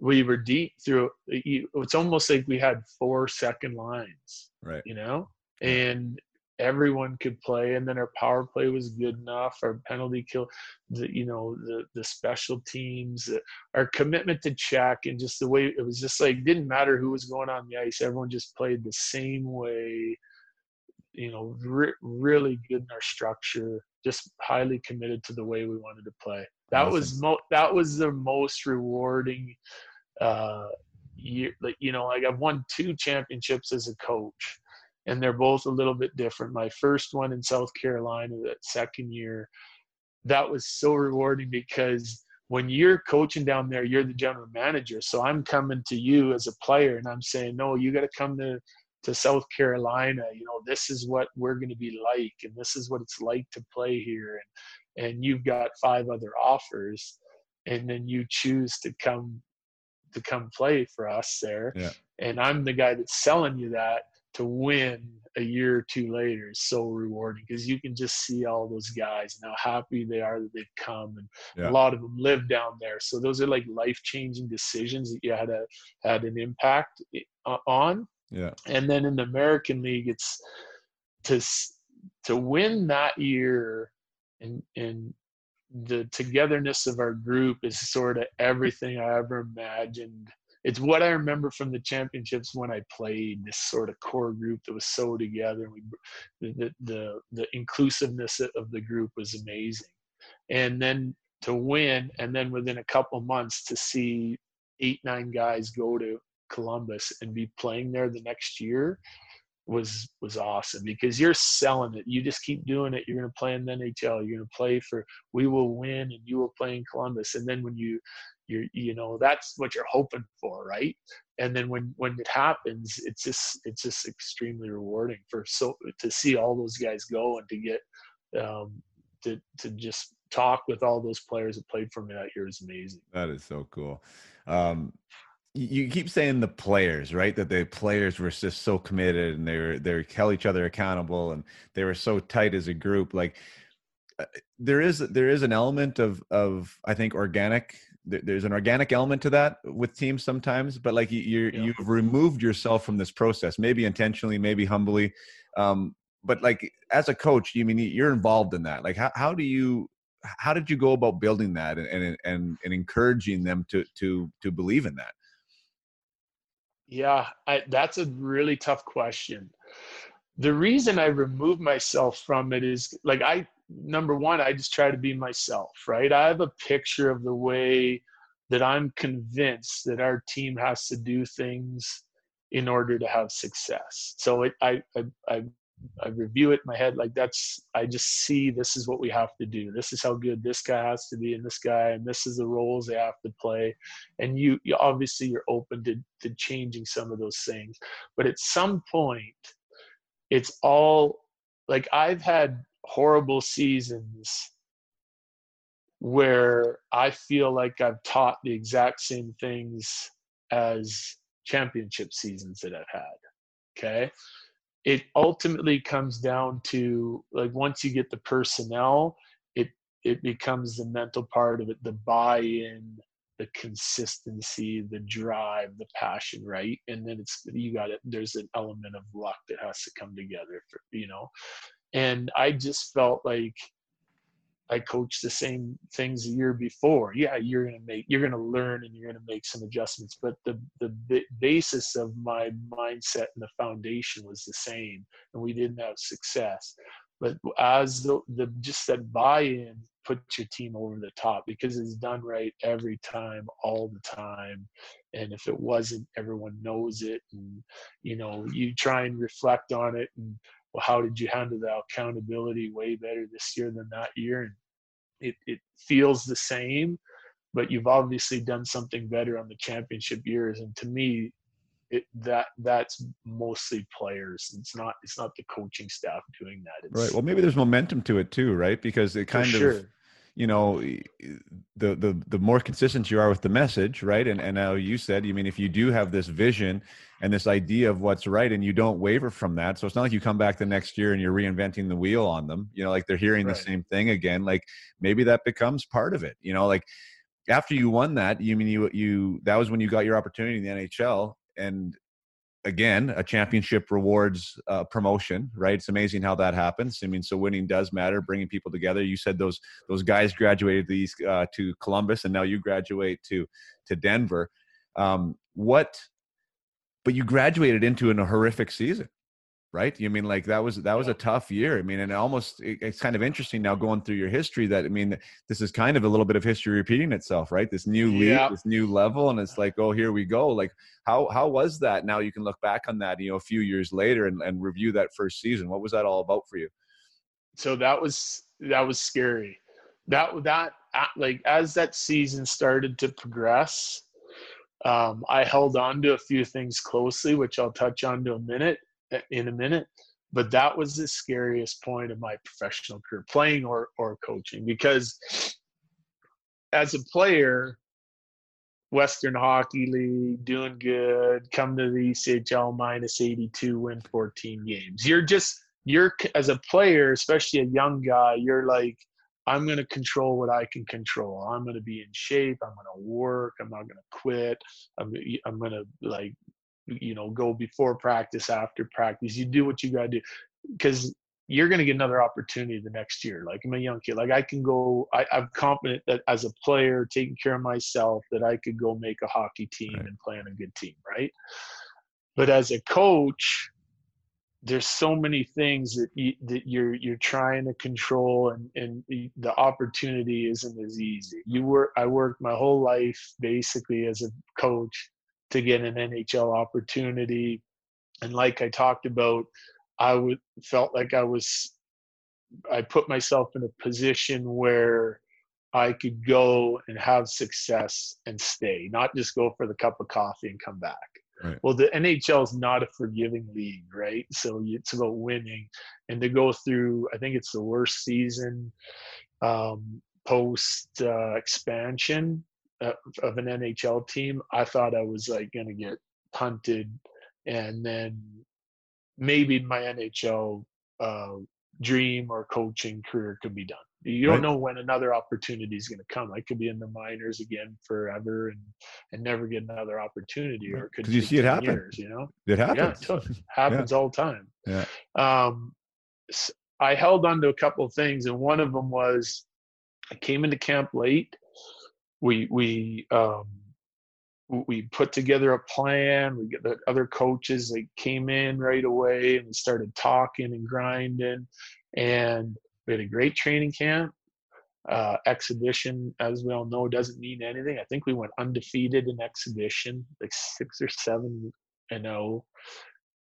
we were deep through it's almost like we had four second lines Right. you know and everyone could play and then our power play was good enough our penalty kill the you know the the special teams our commitment to check and just the way it was just like didn't matter who was going on the ice everyone just played the same way you know re- really good in our structure just highly committed to the way we wanted to play. That was mo- that was the most rewarding uh year, like you know, like I've won two championships as a coach, and they're both a little bit different. My first one in South Carolina, that second year, that was so rewarding because when you're coaching down there, you're the general manager. So I'm coming to you as a player, and I'm saying, no, you got to come to to South Carolina. You know, this is what we're going to be like, and this is what it's like to play here. And and you've got five other offers, and then you choose to come to come play for us there. Yeah. And I'm the guy that's selling you that to win a year or two later is so rewarding because you can just see all those guys and how happy they are that they've come and Yeah. a lot of them live down there so those are like life changing decisions that you had a had an impact on Yeah. and then in the American League, it's to to win that year, and and the togetherness of our group is sort of everything I ever imagined. It's what I remember from the championships when I played. This sort of core group that was so together. We, the the the inclusiveness of the group was amazing, and then to win, and then within a couple months to see eight nine guys go to Columbus and be playing there the next year was was awesome because you're selling it. You just keep doing it. You're going to play in the NHL. You're going to play for. We will win, and you will play in Columbus. And then when you, you you know that's what you're hoping for, right? And then when when it happens, it's just it's just extremely rewarding for so to see all those guys go and to get um, to to just talk with all those players that played for me that year is amazing. That is so cool. Um, you keep saying the players, right? That the players were just so committed and they were they held each other accountable and they were so tight as a group. Like uh, there is there is an element of of I think organic. There- There's an organic element to that with teams sometimes, but like you Yeah. you've removed yourself from this process, maybe intentionally, maybe humbly. Um, but like as a coach, you mean you're involved in that. Like how how do you how did you go about building that and and and, and encouraging them to to to believe in that? Yeah, I, that's a really tough question. The reason I remove myself from it is like I number one, I just try to be myself, right? I have a picture of the way that I'm convinced that our team has to do things in order to have success. So it, I, I, I, I review it in my head like that's I just see this is what we have to do. This is how good this guy has to be, and this guy, and this is the roles they have to play. And you, you obviously you're open to to changing some of those things, but at some point, it's all like I've had horrible seasons where I feel like I've taught the exact same things as championship seasons that I've had. Okay. It ultimately comes down to like once you get the personnel, it it becomes the mental part of it, the buy-in, the consistency, the drive, the passion, right? And then it's you got it. There's an element of luck that has to come together for you know. And I just felt like I coached the same things a year before. Yeah, you're gonna make, you're gonna learn, and you're gonna make some adjustments. But the the basis of my mindset and the foundation was the same, and we didn't have success. But as the, the just that buy-in puts your team over the top because it's done right every time, all the time. And if it wasn't, everyone knows it, and you know you try and reflect on it and well, how did you handle the accountability way better this year than that year? And it, it feels the same, but you've obviously done something better on the championship years. And to me, it that that's mostly players. It's not it's not the coaching staff doing that. It's, Right. Well, maybe there's momentum to it too, right? Because it kind sure. You know the the the more consistent you are with the message right and and now you said you mean if you do have this vision and this idea of what's right and you don't waver from that so it's not like you come back the next year and you're reinventing the wheel on them you know like they're hearing Right. the same thing again like maybe that becomes part of it you know like after you won that you mean you you that was when you got your opportunity in the NHL and again a championship rewards uh, promotion right? It's amazing how that happens. I mean so winning does matter bringing people together. You said those those guys graduated these uh, to columbus and now you graduate to to denver. Um, what but you graduated into an, a horrific season right? You mean like that was that was a tough year. I mean, and it almost it, it's kind of interesting now going through your history that I mean, this is kind of a little bit of history repeating itself, right? This new league, this new level, and it's like, oh, here we go. Like, how how was that? Now you can look back on that, you know, a few years later and, and review that first season. What was that all about for you? so that was that was scary that that like as that season started to progress um, i held on to a few things closely which i'll touch on to a minute in a minute but that was the scariest point of my professional career playing or or coaching because as a player western hockey league doing good come to the echl minus 82 win 14 games. You're just you're as a player especially a young guy you're like i'm going to control what i can control. I'm going to be in shape. I'm going to work. I'm not going to quit. I'm, I'm going to like you know go before practice after practice. You do what you got to do. Because you're going to get another opportunity the next year like i'm a young kid like i can go I, i'm confident that as a player taking care of myself that i could go make a hockey team Right. and play on a good team right? But as a coach there's so many things that you, that you're you're trying to control and and the, the opportunity isn't as easy. You work i worked my whole life basically as a coach to get an nhl opportunity. And like i talked about i would felt like i was i put myself in a position where i could go and have success and stay not just go for the cup of coffee and come back. Right. well the nhl is not a forgiving league right? So it's about winning. And to go through i think it's the worst season um, post uh, expansion of an nhl team i thought i was like going to get punted and then maybe my nhl uh, dream or coaching career could be done you don't Right. know when another opportunity is going to come. I could be in the minors again forever and and never get another opportunity, or could you see it 10 happen. Years, you know, It happens. yeah, it happens all the time. Yeah. Um, I held on to a couple of things, and one of them was I came into camp late. We we um, we put together a plan. We get the other coaches. They came in right away, and we started talking and grinding, and we had a great training camp. Uh, exhibition, as we all know, doesn't mean anything. I think we went undefeated in exhibition, like six or seven and zero.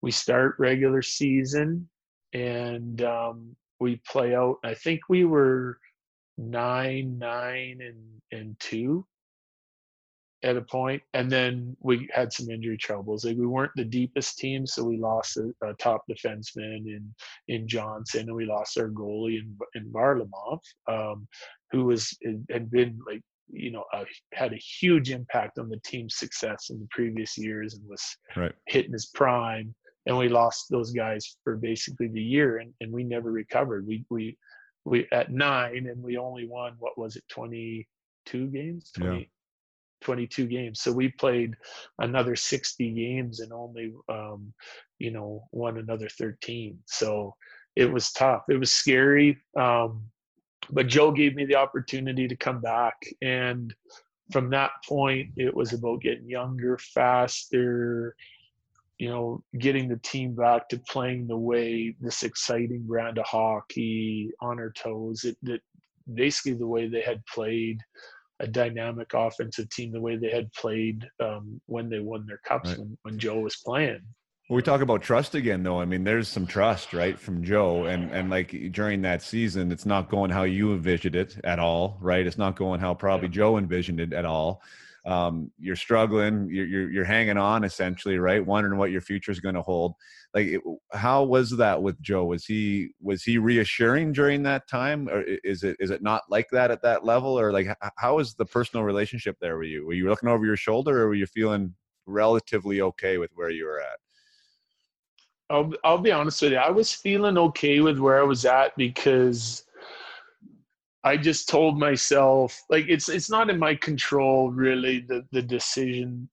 We start regular season, and um, we play out. I think we were nine, nine, and and two at a point, and then we had some injury troubles. Like we weren't the deepest team, so we lost a, a top defenseman in in Johnson, and we lost our goalie in in Varlamov, um, who was had been like you know had a huge impact on the team's success in the previous years and was Right. hitting his prime. And we lost those guys for basically the year, and, and we never recovered. We we we at nine, and we only won what was it, twenty two games, Yeah. 22 games. So we played another 60 games and only, um, you know, won another 13. So it was tough. It was scary. Um, but Joe gave me the opportunity to come back. And from that point, it was about getting younger, faster, you know, getting the team back to playing the way this exciting brand of hockey on our toes. It, that basically the way they had played a dynamic offensive team the way they had played um, when they won their cups Right. when, when Joe was playing. We talk about trust again, though. I mean, there's some trust, right, from Joe, and and like during that season, it's not going how you envisioned it at all, right? It's not going how probably Joe envisioned it at all. Um, you're struggling, you're, you're you're hanging on essentially, right? Wondering what your future is going to hold. Like, it, how was that with Joe? Was he was he reassuring during that time, or is it is it not like that at that level, or like how was the personal relationship there with you? Were you looking over your shoulder, or were you feeling relatively okay with where you were at? I'll, I'll be honest with you. I was feeling okay with where I was at because I just told myself like it's it's not in my control really the the decision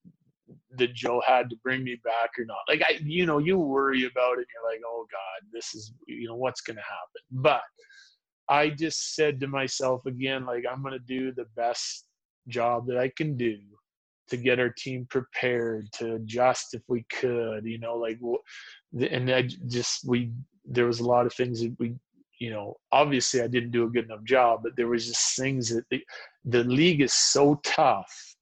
that Joe had to bring me back or not. Like I you know you worry about it. And you're like oh God this is you know what's going to happen. But I just said to myself again like I'm going to do the best job that I can do to get our team prepared, to adjust if we could, you know, like, and I just, we, there was a lot of things that we, you know, obviously I didn't do a good enough job, but there was just things that the, the league is so tough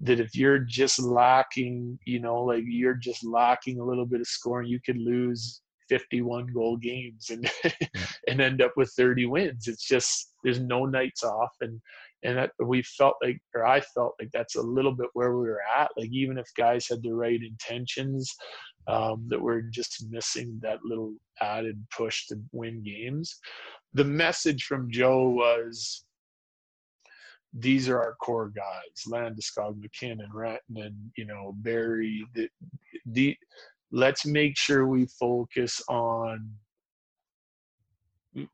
that if you're just lacking, you know, like you're just lacking a little bit of scoring, you could lose 51 goal games and and end up with 30 wins. It's just there's no nights off and and that we felt like or I felt like that's a little bit where we were at. Like even if guys had the right intentions, um, that we're just missing that little added push to win games. The message from Joe was these are our core guys landeskog mackinnon rantanen you know Barrie. the, the let's make sure we focus on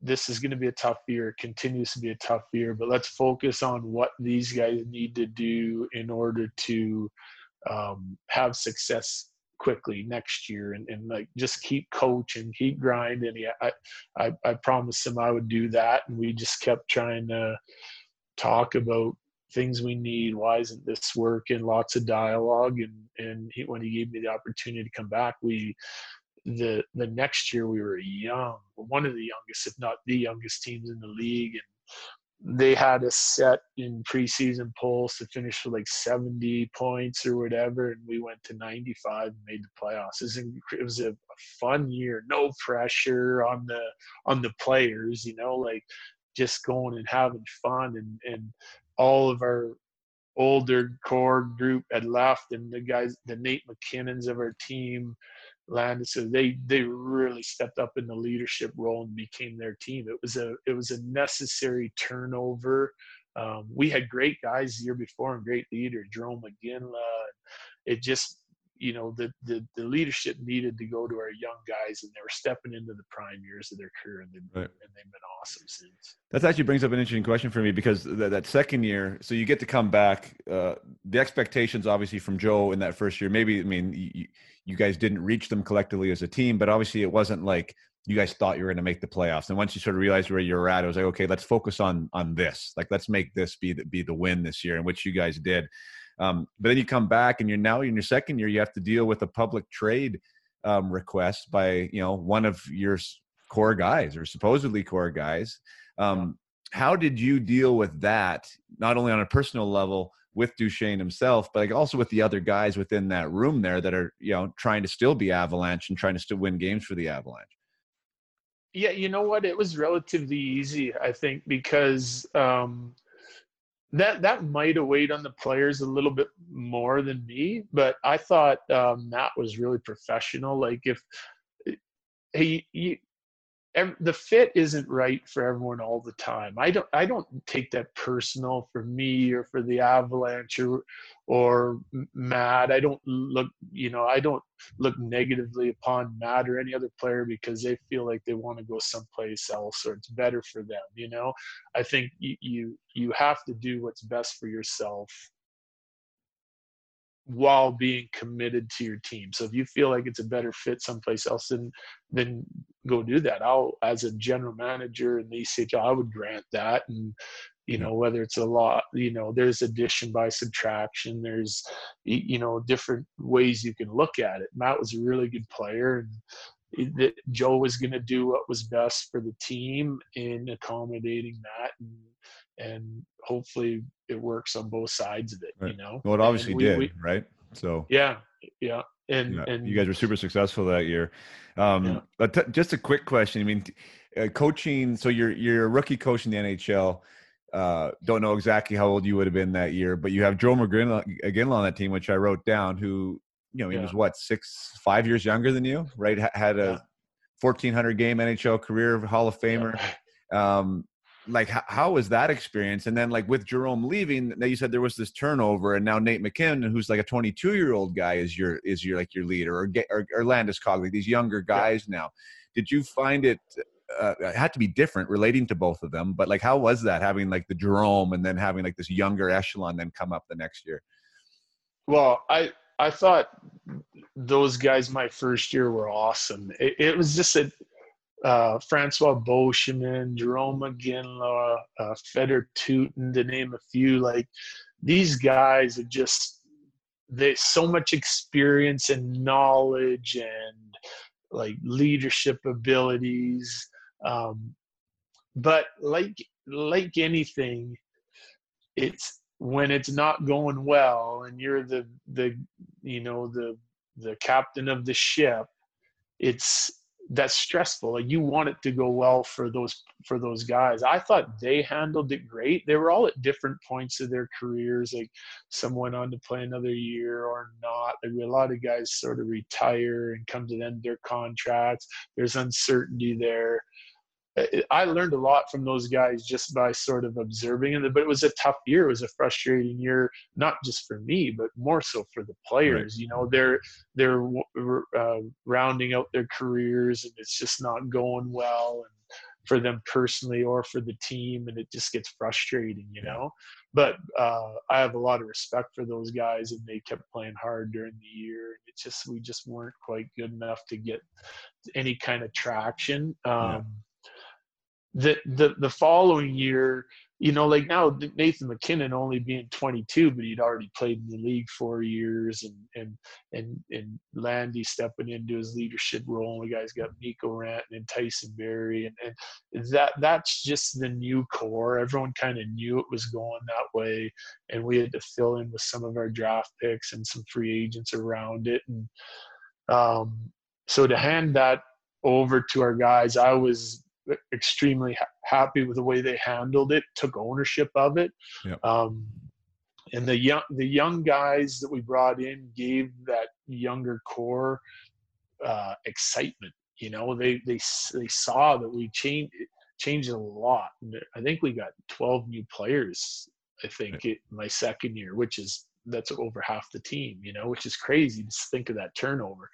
this is going to be a tough year it continues to be a tough year but let's focus on what these guys need to do in order to um, have success quickly next year and, and like just keep coaching keep grinding. Yeah, I, I i promised him i would do that and we just kept trying to talk about things we need why isn't this working lots of dialogue and and he, when he gave me the opportunity to come back we the the next year we were young one of the youngest if not the youngest teams in the league and they had us set in preseason polls to finish for like 70 points or whatever and we went to 95 and made the playoffs. It was, it was a, a fun year. No pressure on the on the players you know like just going and having fun and and all of our older core group had left and the guys the Nate MacKinnons of our team landed so they they really stepped up in the leadership role and became their team. It was a it was a necessary turnover. Um, we had great guys the year before and great leaders Jarome Iginla it just you know the, the the leadership needed to go to our young guys and they were stepping into the prime years of their career and, they, right. and they've been awesome since. That actually brings up an interesting question for me because th- that second year so you get to come back uh, the expectations obviously from joe in that first year maybe i mean you, you guys didn't reach them collectively as a team but obviously it wasn't like you guys thought you were going to make the playoffs. And once you sort of realized where you were at it was like okay let's focus on on this. Like let's make this be the, be the win this year and which you guys did um, but then you come back and you're now in your second year, you have to deal with a public trade um, request by you know one of your core guys or supposedly core guys. Um, how did you deal with that? Not only on a personal level with Duchene himself, but like also with the other guys within that room there that are you know trying to still be Avalanche and trying to still win games for the Avalanche. Yeah, you know what? It was relatively easy, I think, because um, that that might have weighed on the players a little bit more than me, but I thought um, Matt was really professional. Like if he, he the fit isn't right for everyone all the time. I don't I don't take that personal for me or for the Avalanche or or Matt. I don't look you know I don't look negatively upon Matt or any other player because they feel like they want to go someplace else or it's better for them. You know, I think you you, you have to do what's best for yourself while being committed to your team. So if you feel like it's a better fit someplace else, then then go do that. I'll as a general manager in the ECHL, I would grant that. And you know whether it's a lot, you know, there's addition by subtraction. There's you know different ways you can look at it. Matt was a really good player, and that Joe was going to do what was best for the team in accommodating that and and hopefully it works on both sides of it. Right. You know, well, it obviously we, did, we, right? So yeah, yeah, and yeah, and you guys were super successful that year. Um, yeah. But t- just a quick question. I mean, uh, coaching. So you're you're a rookie coach in the NHL. Uh, don't know exactly how old you would have been that year, but you have Joe again on that team, which I wrote down. Who you know he yeah. was what six, five years younger than you, right? H- had a 1400 game NHL career, Hall of Famer. Um, like how, how was that experience? And then like with jarome leaving now you said there was this turnover and now nate mackinnon who's like a 22 year old guy is your is your like your leader or or, or landeskog like these younger guys yeah. now. Did you find it uh, it had to be different relating to both of them but like how was that having like the jarome and then having like this younger echelon then come up the next year? Well i i thought those guys my first year were awesome. It, it was just a uh, Francois Beauchemin, Jarome Iginla, uh, Fedor Tyutin, to name a few. Like these guys are just there's so much experience and knowledge and like leadership abilities um, but like like anything it's when it's not going well and you're the the you know the the captain of the ship it's that's stressful. Like you want it to go well for those for those guys. I thought they handled it great. They were all at different points of their careers like some went on to play another year or not. Like a lot of guys sort of retire and come to the end of their contracts. There's uncertainty there I learned a lot from those guys just by sort of observing it. But it was a tough year. It was a frustrating year, not just for me, but more so for the players. Right. You know, they're they're uh, rounding out their careers, and it's just not going well, and for them personally or for the team, and it just gets frustrating. You know, but uh, I have a lot of respect for those guys, and they kept playing hard during the year. It just we just weren't quite good enough to get any kind of traction. Um, yeah the the the following year, you know, like now Nathan MacKinnon only being 22, but he'd already played in the league four years, and and and and Landy stepping into his leadership role. And the guys got Mikko Rantanen Tyson Barrie, and and that that's just the new core. Everyone kind of knew it was going that way, and we had to fill in with some of our draft picks and some free agents around it, and um, so to hand that over to our guys, I was extremely ha- happy with the way they handled it, took ownership of it. Yep. Um, and the young the young guys that we brought in gave that younger core uh, excitement. You know, they they they saw that we changed changed a lot. I think we got 12 new players. I think right. it, my second year, which is that's over half the team, you know, which is crazy to think of that turnover.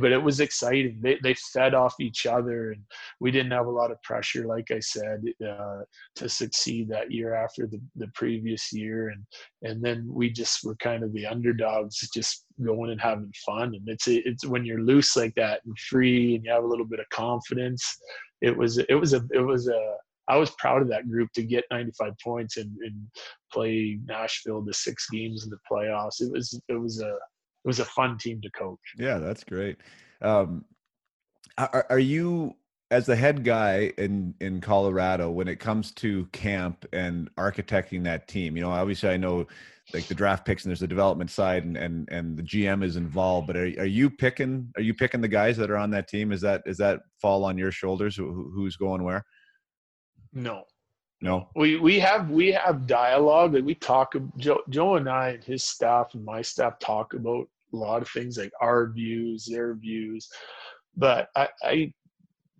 But it was exciting. They, they fed off each other, and we didn't have a lot of pressure, like I said, uh, to succeed that year after the, the previous year. And and then we just were kind of the underdogs, just going and having fun. And it's it's when you're loose like that and free, and you have a little bit of confidence. It was it was a it was a I was proud of that group to get 95 points and, and play Nashville the six games in the playoffs. It was it was a it was a fun team to coach. Yeah, that's great. Um, are, are you as the head guy in in Colorado when it comes to camp and architecting that team? You know, obviously I know like the draft picks and there's the development side and and and the GM is involved. But are are you picking are you picking the guys that are on that team? Is that is that fall on your shoulders? Who, who's going where? No. No. We we have we have dialogue that we talk Joe Joe and I and his staff and my staff talk about a lot of things like our views, their views. But I, I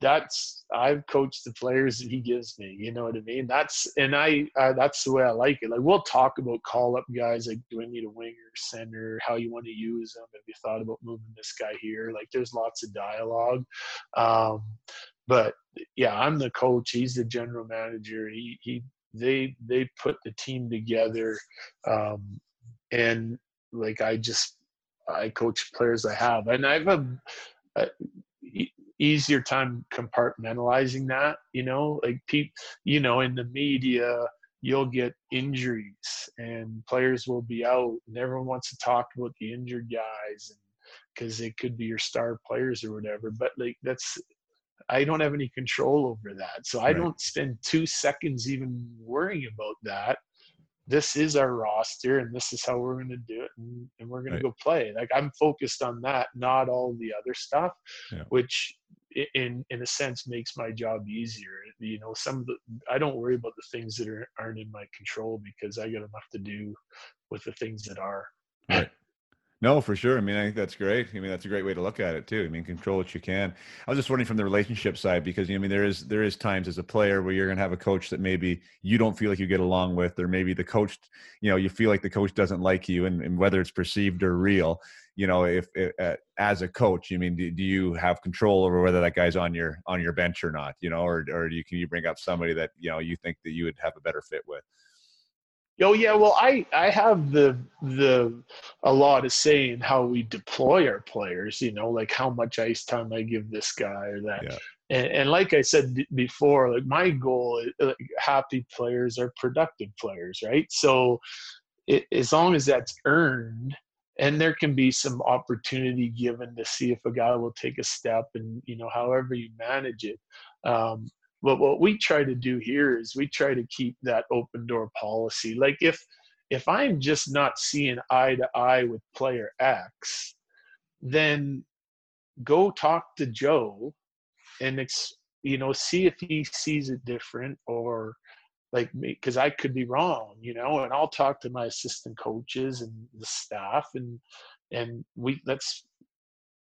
that's I've coached the players that he gives me. You know what I mean? That's and I, I that's the way I like it. Like we'll talk about call up guys like do I need a winger, center, how you want to use them? Have you thought about moving this guy here? Like there's lots of dialogue. Um, but yeah, I'm the coach. He's the general manager. He he they they put the team together, um, and like I just I coach players I have, and I have a, a easier time compartmentalizing that. You know, like people, you know, in the media, you'll get injuries and players will be out, and everyone wants to talk about the injured guys and because it could be your star players or whatever. But like that's I don't have any control over that. So I right. don't spend two seconds even worrying about that. This is our roster and this is how we're going to do it and, and we're going right. to go play. Like I'm focused on that, not all the other stuff, yeah. which in in a sense makes my job easier. You know, some of the I don't worry about the things that are, aren't in my control because I got enough to do with the things that are. Right. No, for sure. I mean, I think that's great. I mean, that's a great way to look at it too. I mean, control what you can. I was just wondering from the relationship side because you know, I mean, there is there is times as a player where you're going to have a coach that maybe you don't feel like you get along with, or maybe the coach, you know, you feel like the coach doesn't like you, and, and whether it's perceived or real, you know, if, if uh, as a coach, I mean, do, do you have control over whether that guy's on your on your bench or not? You know, or or do you can you bring up somebody that you know you think that you would have a better fit with? Oh yeah, well I I have the the a lot of say in how we deploy our players. You know, like how much ice time I give this guy or that. Yeah. And, and, like I said before, like my goal, is, like, happy players are productive players, right? So it, as long as that's earned and there can be some opportunity given to see if a guy will take a step and you know however you manage it um, but what we try to do here is we try to keep that open door policy. Like if if i'm just not seeing eye to eye with player x then go talk to joe and ex, you know see if he sees it different or like me because I could be wrong, you know, and I'll talk to my assistant coaches and the staff and and we let's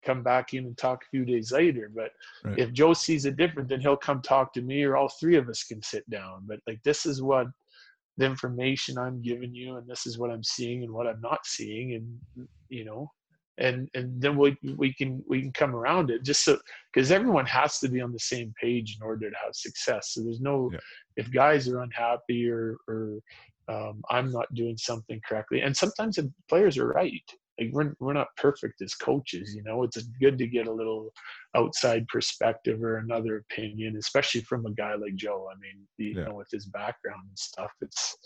come back in and talk a few days later. But right. if Joe sees it different, then he'll come talk to me or all three of us can sit down. But like this is what the information I'm giving you and this is what I'm seeing and what I'm not seeing and you know and and then we we can we can come around it just so because everyone has to be on the same page in order to have success so there's no yeah. if guys are unhappy or or um, i'm not doing something correctly and sometimes the players are right like we're, we're not perfect as coaches you know? It's good to get a little outside perspective or another opinion especially from a guy like joe. I mean you yeah. know with his background and stuff it's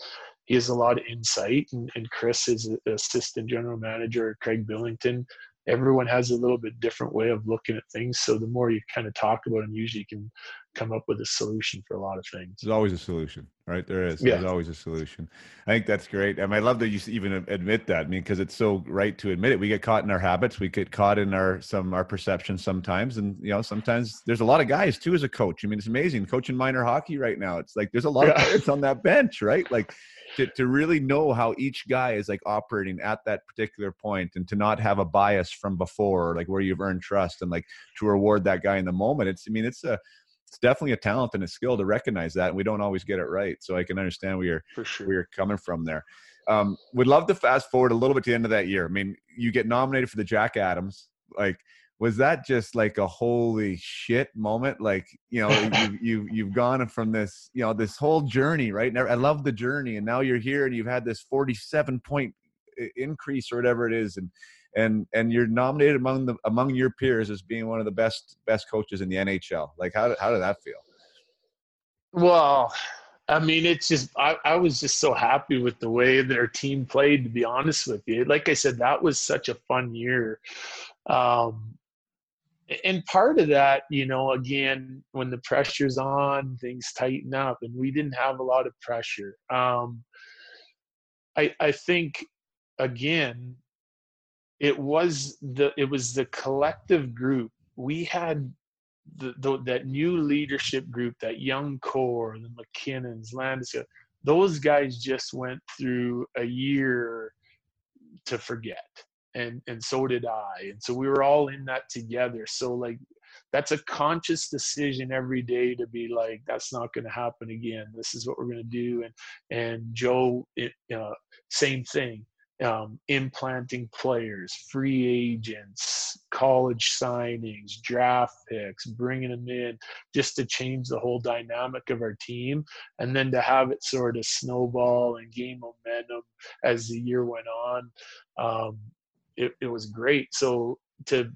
he has a lot of insight and, and chris is assistant general manager craig billington everyone has a little bit different way of looking at things. So the more you kind of talk about them, usually you can come up with a solution for a lot of things. There's always a solution, right? There is. Yeah. There's always a solution. I think that's great. I mean, I love that you even admit that. I mean, because it's so right to admit it. We get caught in our habits. We get caught in our some our perceptions sometimes, and you know, sometimes there's a lot of guys too as a coach. I mean, it's amazing coaching minor hockey right now. It's like there's a lot yeah. of players on that bench, right? Like to, to really know how each guy is like operating at that particular point and to not have a bias from before like where you've earned trust and like to reward that guy in the moment. It's i mean it's a it's definitely a talent and a skill to recognize that and we don't always get it right so i can understand where you're sure. where you're coming from there. Um, we'd love to fast forward a little bit to the end of that year. I mean you get nominated for the jack adams like was that just like a holy shit moment like you know you, you you've gone from this you know this whole journey right i love the journey and now you're here and you've had this 47 point increase or whatever it is and and and you're nominated among the among your peers as being one of the best best coaches in the nhl like how, how did that feel well I mean, it's just I, I was just so happy with the way their team played. To be honest with you, like I said, that was such a fun year. Um, and part of that, you know, again, when the pressure's on, things tighten up, and we didn't have a lot of pressure. Um, I I think again, it was the it was the collective group. We had the, the that new leadership group, that young core, the MacKinnons, Landis, those guys just went through a year to forget and and so did I. And so we were all in that together. So like that's a conscious decision every day to be like that's not going to happen again. This is what we're going to do. And and Joe, it, uh, same thing. Um, implanting players, free agents, college signings, draft picks, bringing them in just to change the whole dynamic of our team. And then to have it sort of snowball and gain momentum as the year went on. Um, it, it was great. So to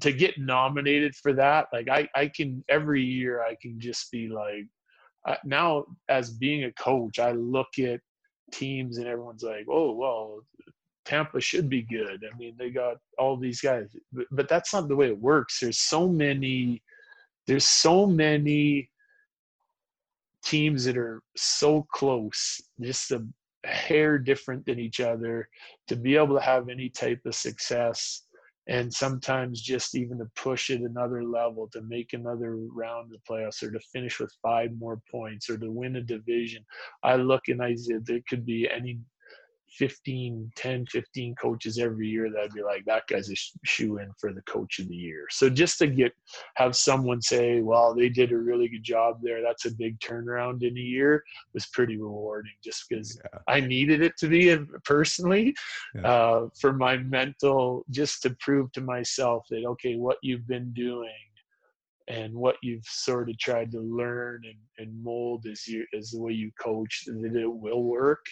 to get nominated for that, like I I can every year I can just be like uh, now as being a coach, I look at teams and everyone's like, oh well, Tampa should be good. I mean, they got all these guys, but, but that's not the way it works. There's so many. There's so many teams that are so close. Just the hair different than each other to be able to have any type of success and sometimes just even to push it another level to make another round of the playoffs or to finish with five more points or to win a division. I look and i said there could be any 15, 10, 15 coaches every year that'd be like, that guy's a shoe in for the coach of the year. So just to get, have someone say, well, they did a really good job there. That's a big turnaround in a year was pretty rewarding just because yeah. I needed it to be personally yeah. uh, for my mental, just to prove to myself that, okay, what you've been doing and what you've sort of tried to learn and, and mold as you as the way you coach that it will work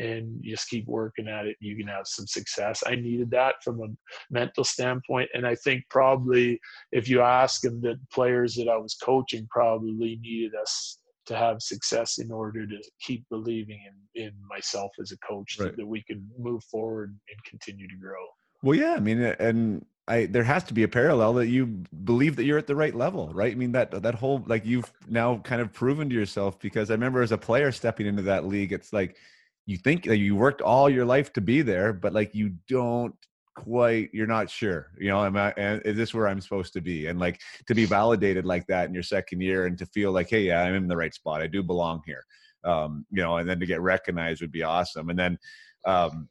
and you just keep working at it you can have some success i needed that from a mental standpoint and i think probably if you ask them the players that i was coaching probably needed us to have success in order to keep believing in in myself as a coach Right. that, that we could move forward and continue to grow. Well, yeah, I mean, and I there has to be a parallel that you believe that you're at the right level, right? I mean that that whole like you've now kind of proven to yourself because I remember as a player stepping into that league, it's like you think that you worked all your life to be there, but like you don't quite you're not sure you know am I, is this where i'm supposed to be? And like to be validated like that in your second year and to feel like hey yeah i'm in the right spot. I do belong here. Um you know and then to get recognized would be awesome. And then um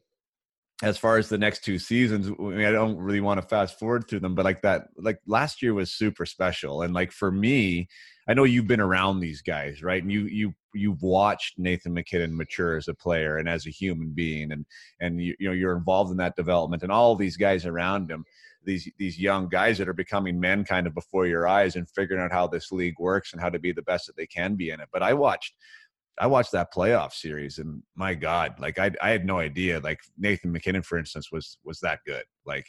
as far as the next two seasons, I, mean, I don't really want to fast forward through them, but like that, like last year was super special. And like for me, I know you've been around these guys, right? And you you you've watched Nathan MacKinnon mature as a player and as a human being, and and you, you know you're involved in that development, and all these guys around him, these these young guys that are becoming men kind of before your eyes and figuring out how this league works and how to be the best that they can be in it. But I watched I watched that playoff series and my God, like I I had no idea. Like Nathan MacKinnon, for instance, was was that good. Like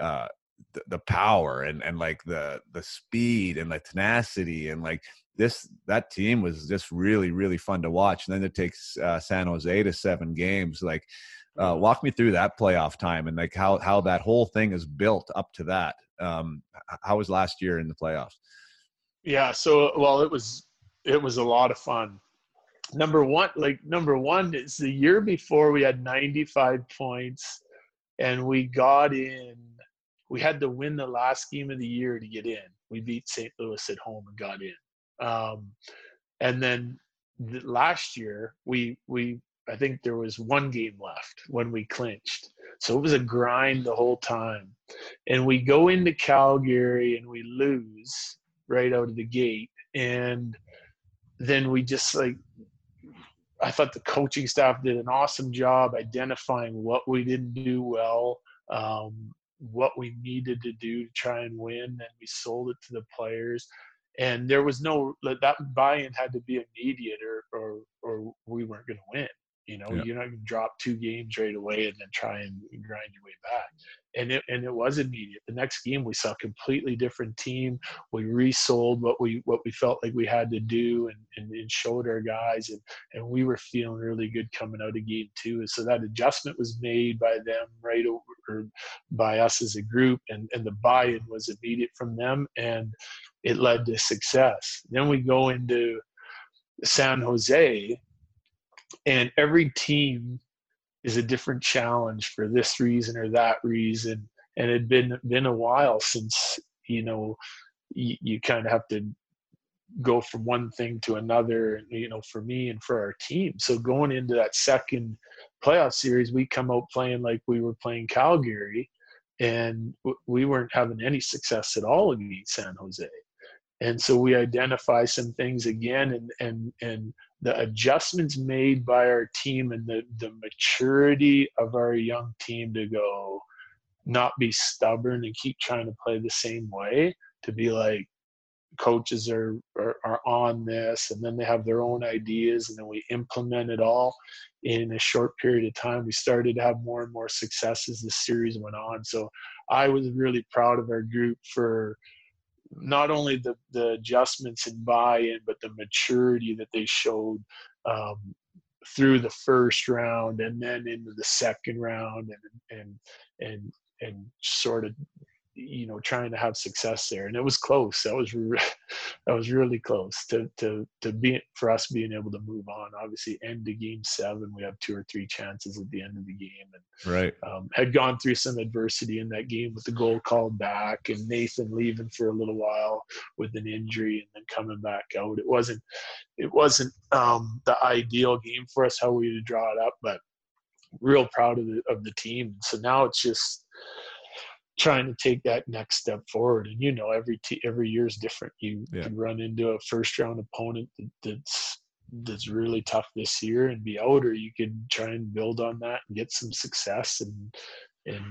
uh the, the power and and like the the speed and the tenacity and like this that team was just really really fun to watch. And then it takes uh, San Jose to seven games. Like uh, walk me through that playoff time and like how how that whole thing is built up to that. Um, how was last year in the playoffs? Yeah. So, well, it was it was a lot of fun. Number one, like number one is the year before we had 95 points, and we got in. We had to win the last game of the year to get in. We beat St. Louis at home and got in. Um, and then the, last year we we I think there was one game left when we clinched. So it was a grind the whole time. And we go into Calgary and we lose right out of the gate. And then we just like, I thought the coaching staff did an awesome job identifying what we didn't do well, um, what we needed to do to try and win. And we sold it to the players. And there was no, that buy in had to be immediate or, or, or we weren't going to win. You know, Yeah. you're not going to drop two games right away and then try and grind your way back. And it and it was immediate. The next game we saw a completely different team. We resold what we what we felt like we had to do and, and, and showed our guys and and we were feeling really good coming out of game two. And so that adjustment was made by them right over or by us as a group and, and the buy-in was immediate from them and it led to success. Then we go into San Jose and every team is a different challenge for this reason or that reason. And it had been been a while since you know you, you kind of have to go from one thing to another you know for me and for our team. So going into that second playoff series we come out playing like we were playing calgary and we weren't having any success at all against san jose. And so we identify some things again and and and the adjustments made by our team and the the maturity of our young team to go not be stubborn and keep trying to play the same way to be like coaches are, are are on this and then they have their own ideas and then we implement it all in a short period of time. We started to have more and more success as the series went on. So i was really proud of our group for not only the, the adjustments and buy-in, but the maturity that they showed um, through the first round and then into the second round and and and and sort of you know trying to have success there and it was close that was re- that was really close to to to be for us being able to move on obviously end of game seven we have two or three chances at the end of the game and Right. um, had gone through some adversity in that game with the goal called back and Nathan leaving for a little while with an injury and then coming back out. It wasn't it wasn't um, the ideal game for us how we to draw it up, but real proud of the of the team. So now it's just trying to take that next step forward. And you know, every te- every year is different. You Yeah. can run into a first round opponent that, that's that's really tough this year and be out, or you could try and build on that and get some success and and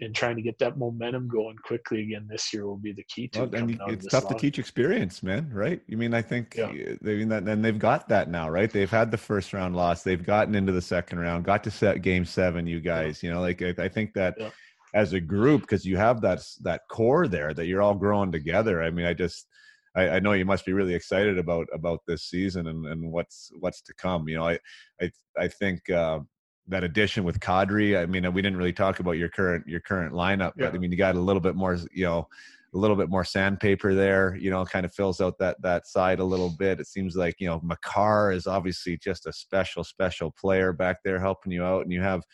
and trying to get that momentum going quickly again this year will be the key to Well, it and coming you- out of it's tough to teach experience, man. Right? You mean I think Yeah. they mean that, and they've got that now, right? They've had the first round loss, they've gotten into the second round, got to set game seven. You guys, you know, like I, I think that Yeah. As a group, because you have that that core there that you're all growing together. I mean, I just I, I know you must be really excited about about this season and, and what's what's to come. You know, I I I think uh, that addition with Kadri. I mean, we didn't really talk about your current your current lineup, but Yeah. I mean, you got a little bit more. You know. A little bit more sandpaper there, you know, kind of fills out that that side a little bit. It seems like you know Makar is obviously just a special, special player back there helping you out, and you have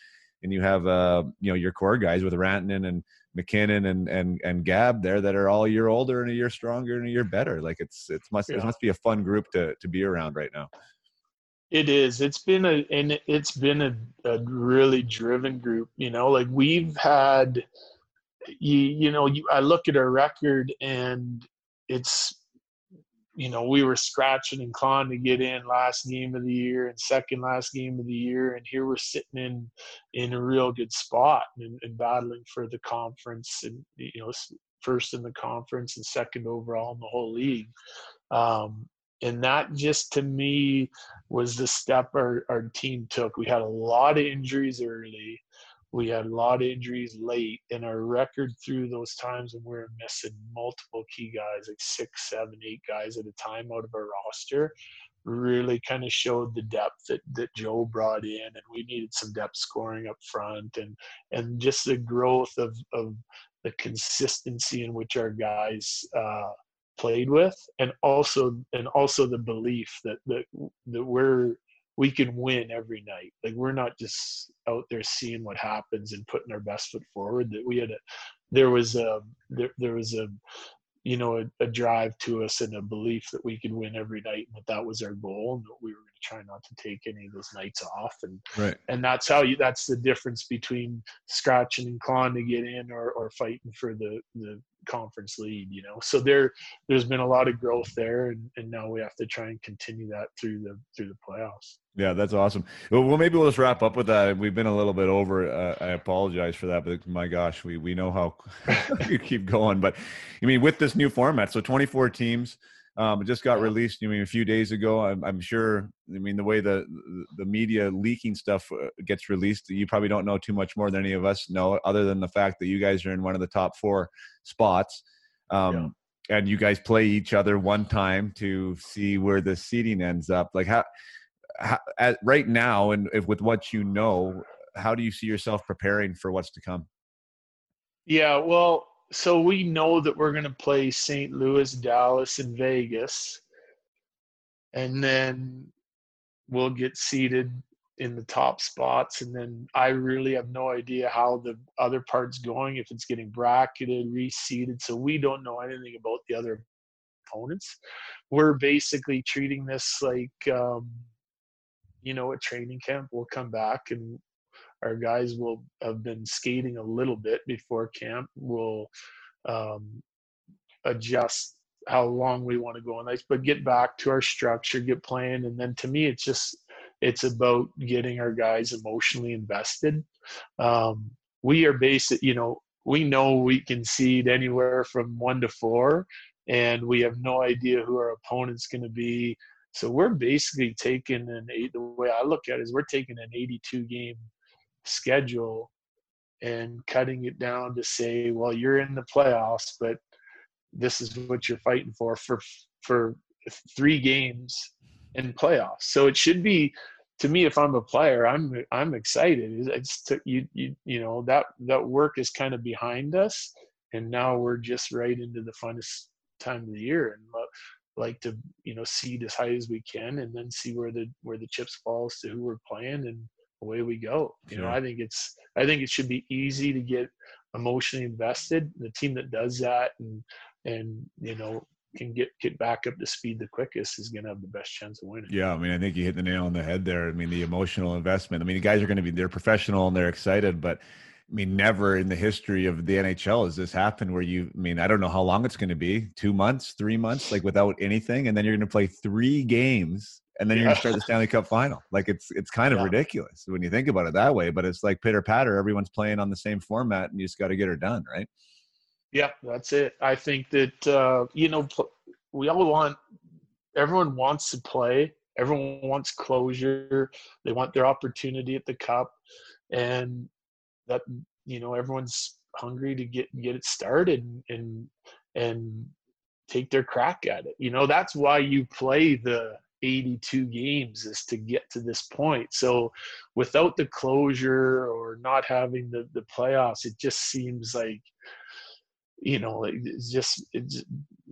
and you have uh you know your core guys with Rantanen and MacKinnon and and and Gab there that are all a year older and a year stronger and a year better. Like it's it's must it must be a fun group to to be around right now. It is. It's been a and it's been a, a really driven group. You know, like we've had, you you know, you I look at our record and it's, you know, we were scratching and clawing to get in last game of the year and second last game of the year, and here we're sitting in in a real good spot and, and battling for the conference and you know first in the conference and second overall in the whole league. Um, and that just to me was the step our, our team took. We had a lot of injuries early. We had a lot of injuries late, and our record through those times when we were missing multiple key guys, like six, seven, eight guys at a time out of our roster, really kind of showed the depth that, that Joe brought in, and we needed some depth scoring up front, and and just the growth of of the consistency in which our guys uh, played with, and also and also the belief that that that we're we can win every night. Like we're not just out there seeing what happens and putting our best foot forward. That we had a there was a there, there was a you know a, a drive to us and a belief that we could win every night and that that was our goal and that we were going to try not to take any of those nights off and Right. and that's how you that's the difference between scratching and clawing to get in or, or fighting for the the conference lead you know so there there's been a lot of growth there and, and now we have to try and continue that through the through the playoffs Yeah, that's awesome. Well, maybe we'll just wrap up with that. We've been a little bit over. Uh, I apologize for that, but my gosh, we we know how you keep going. But I mean, with this new format, so 24 teams, um, it just got Yeah. released. I mean, a few days ago. I'm, I'm sure. I mean, the way the the media leaking stuff uh, gets released, you probably don't know too much more than any of us know, other than the fact that you guys are in one of the top four spots. Um, And you guys play each other one time to see where the seating ends up. Like how how, at, right now and if with what you know how do you see yourself preparing for what's to come Yeah, well, so we know that we're going to play St. Louis, Dallas, and Vegas. And then we'll get seated in the top spots. And then I really have no idea how the other part's going, if it's getting bracketed, reseeded. So we don't know anything about the other opponents. We're basically treating this like, um, you know, a training camp. We'll come back and our guys will have been skating a little bit before camp. We'll um, adjust how long we want to go on ice, but get back to our structure, get playing, and then to me, it's just it's about getting our guys emotionally invested. Um, we are basic, you know, we know we can seed anywhere from one to four, and we have no idea who our opponent's going to be. So we're basically taking an eight. The way I look at it is we're taking an 82 game schedule and cutting it down to say, well, you're in the playoffs, but this is what you're fighting for for for three games in playoffs. So it should be to me if I'm a player, I'm I'm excited. It's to, you you you know that that work is kind of behind us, and now we're just right into the funnest time of the year and like to you know seed as high as we can and then see where the where the chips falls to who we're playing and away we go. You know, I think it's I think it should be easy to get emotionally invested. The team that does that and and you know can get get back up to speed the quickest is going to have the best chance of winning. yeah i mean i think you hit the nail on the head there i mean the emotional investment i mean the guys are going to be they're professional and they're excited but I mean, never in the history of the NHL has this happened where you, I mean, I don't know how long it's going to be two months, three months, like without anything. And then you're going to play three games and then you're going to start the Stanley Cup final. Like it's, it's kind of Yeah. ridiculous when you think about it that way, but it's like pitter patter. Everyone's playing on the same format and you just got to get her done. Right. Yeah, that's it. I think that uh, you know we all want everyone wants to play. Everyone wants closure. They want their opportunity at the cup, and that you know everyone's hungry to get get it started and and take their crack at it. You know, that's why you play the 82 games is to get to this point. So without the closure or not having the, the playoffs, it just seems like, you know, like it's just, it's,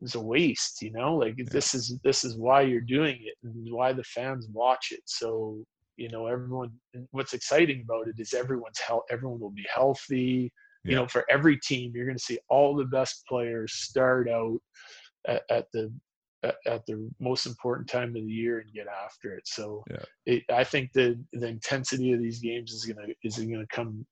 it's a waste, you know, like yeah. this is, this is why you're doing it and why the fans watch it. So, you know, everyone, what's exciting about it is everyone's health, everyone will be healthy. Yeah. You know, for every team, you're going to see all the best players start out at, at the at the most important time of the year and get after it. So yeah. it, I think the the intensity of these games is gonna is gonna come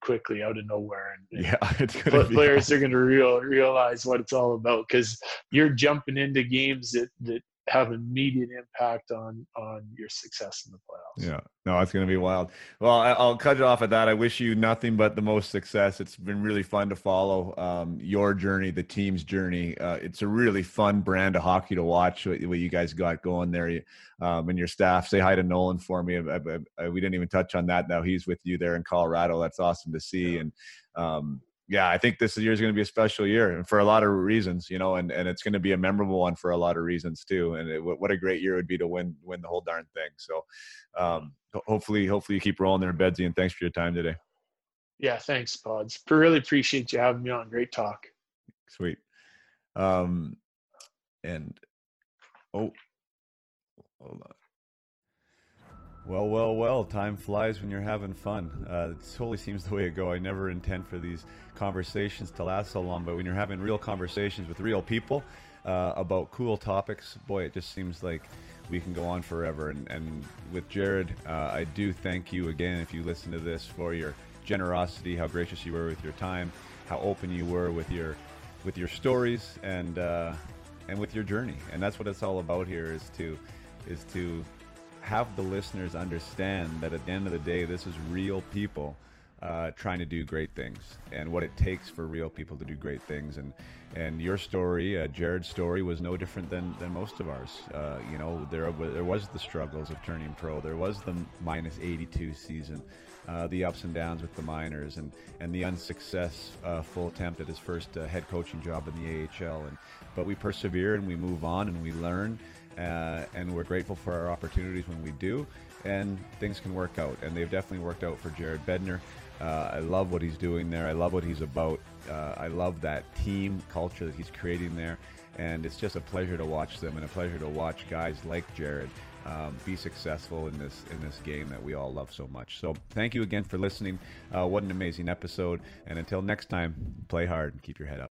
quickly out of nowhere, and, yeah, it's gonna players be... are gonna real realize what it's all about because you're jumping into games that that have immediate impact on on your success in the playoffs. Yeah, no, it's going to be wild. Well, I, will cut it off at that. I wish you nothing but the most success. It's been really fun to follow um, your journey, the team's journey. Uh, it's a really fun brand of hockey to watch. What, what you guys got going there, um, and your staff. Say hi to Nolan for me. I, I, I, we didn't even touch on that. Now he's with you there in Colorado. That's awesome to see. Yeah. And um, yeah, I think this year is going to be a special year and for a lot of reasons, you know, and, and it's going to be a memorable one for a lot of reasons too. And it, what a great year it would be to win, win the whole darn thing. So um, hopefully, hopefully you keep rolling there, Bedsy, and thanks for your time today. Yeah. Thanks, Pods. Really appreciate you having me on. Great talk. Sweet. Um, and, oh, hold on. Well, well, well, time flies when you're having fun. Uh, it totally seems the way to go. I never intend for these conversations to last so long, but when you're having real conversations with real people uh, about cool topics, boy, it just seems like we can go on forever. And, and with Jared, uh, I do thank you again if you listen to this for your generosity, how gracious you were with your time, how open you were with your with your stories and uh, and with your journey. And that's what it's all about here is to is to have the listeners understand that at the end of the day, this is real people uh, trying to do great things and what it takes for real people to do great things. And and your story, uh, Jared's story, was no different than, than most of ours. Uh, you know, there there was the struggles of turning pro. There was the minus 82 season, uh, the ups and downs with the minors, and and the unsuccessful attempt at his first uh, head coaching job in the AHL. And but we persevere and we move on and we learn uh, and we're grateful for our opportunities when we do, and things can work out. And they've definitely worked out for Jared Bednar. Uh, I love what he's doing there. I love what he's about. Uh, I love that team culture that he's creating there, and it's just a pleasure to watch them and a pleasure to watch guys like Jared um, be successful in this in this game that we all love so much. So thank you again for listening. Uh, what an amazing episode! And until next time, play hard and keep your head up.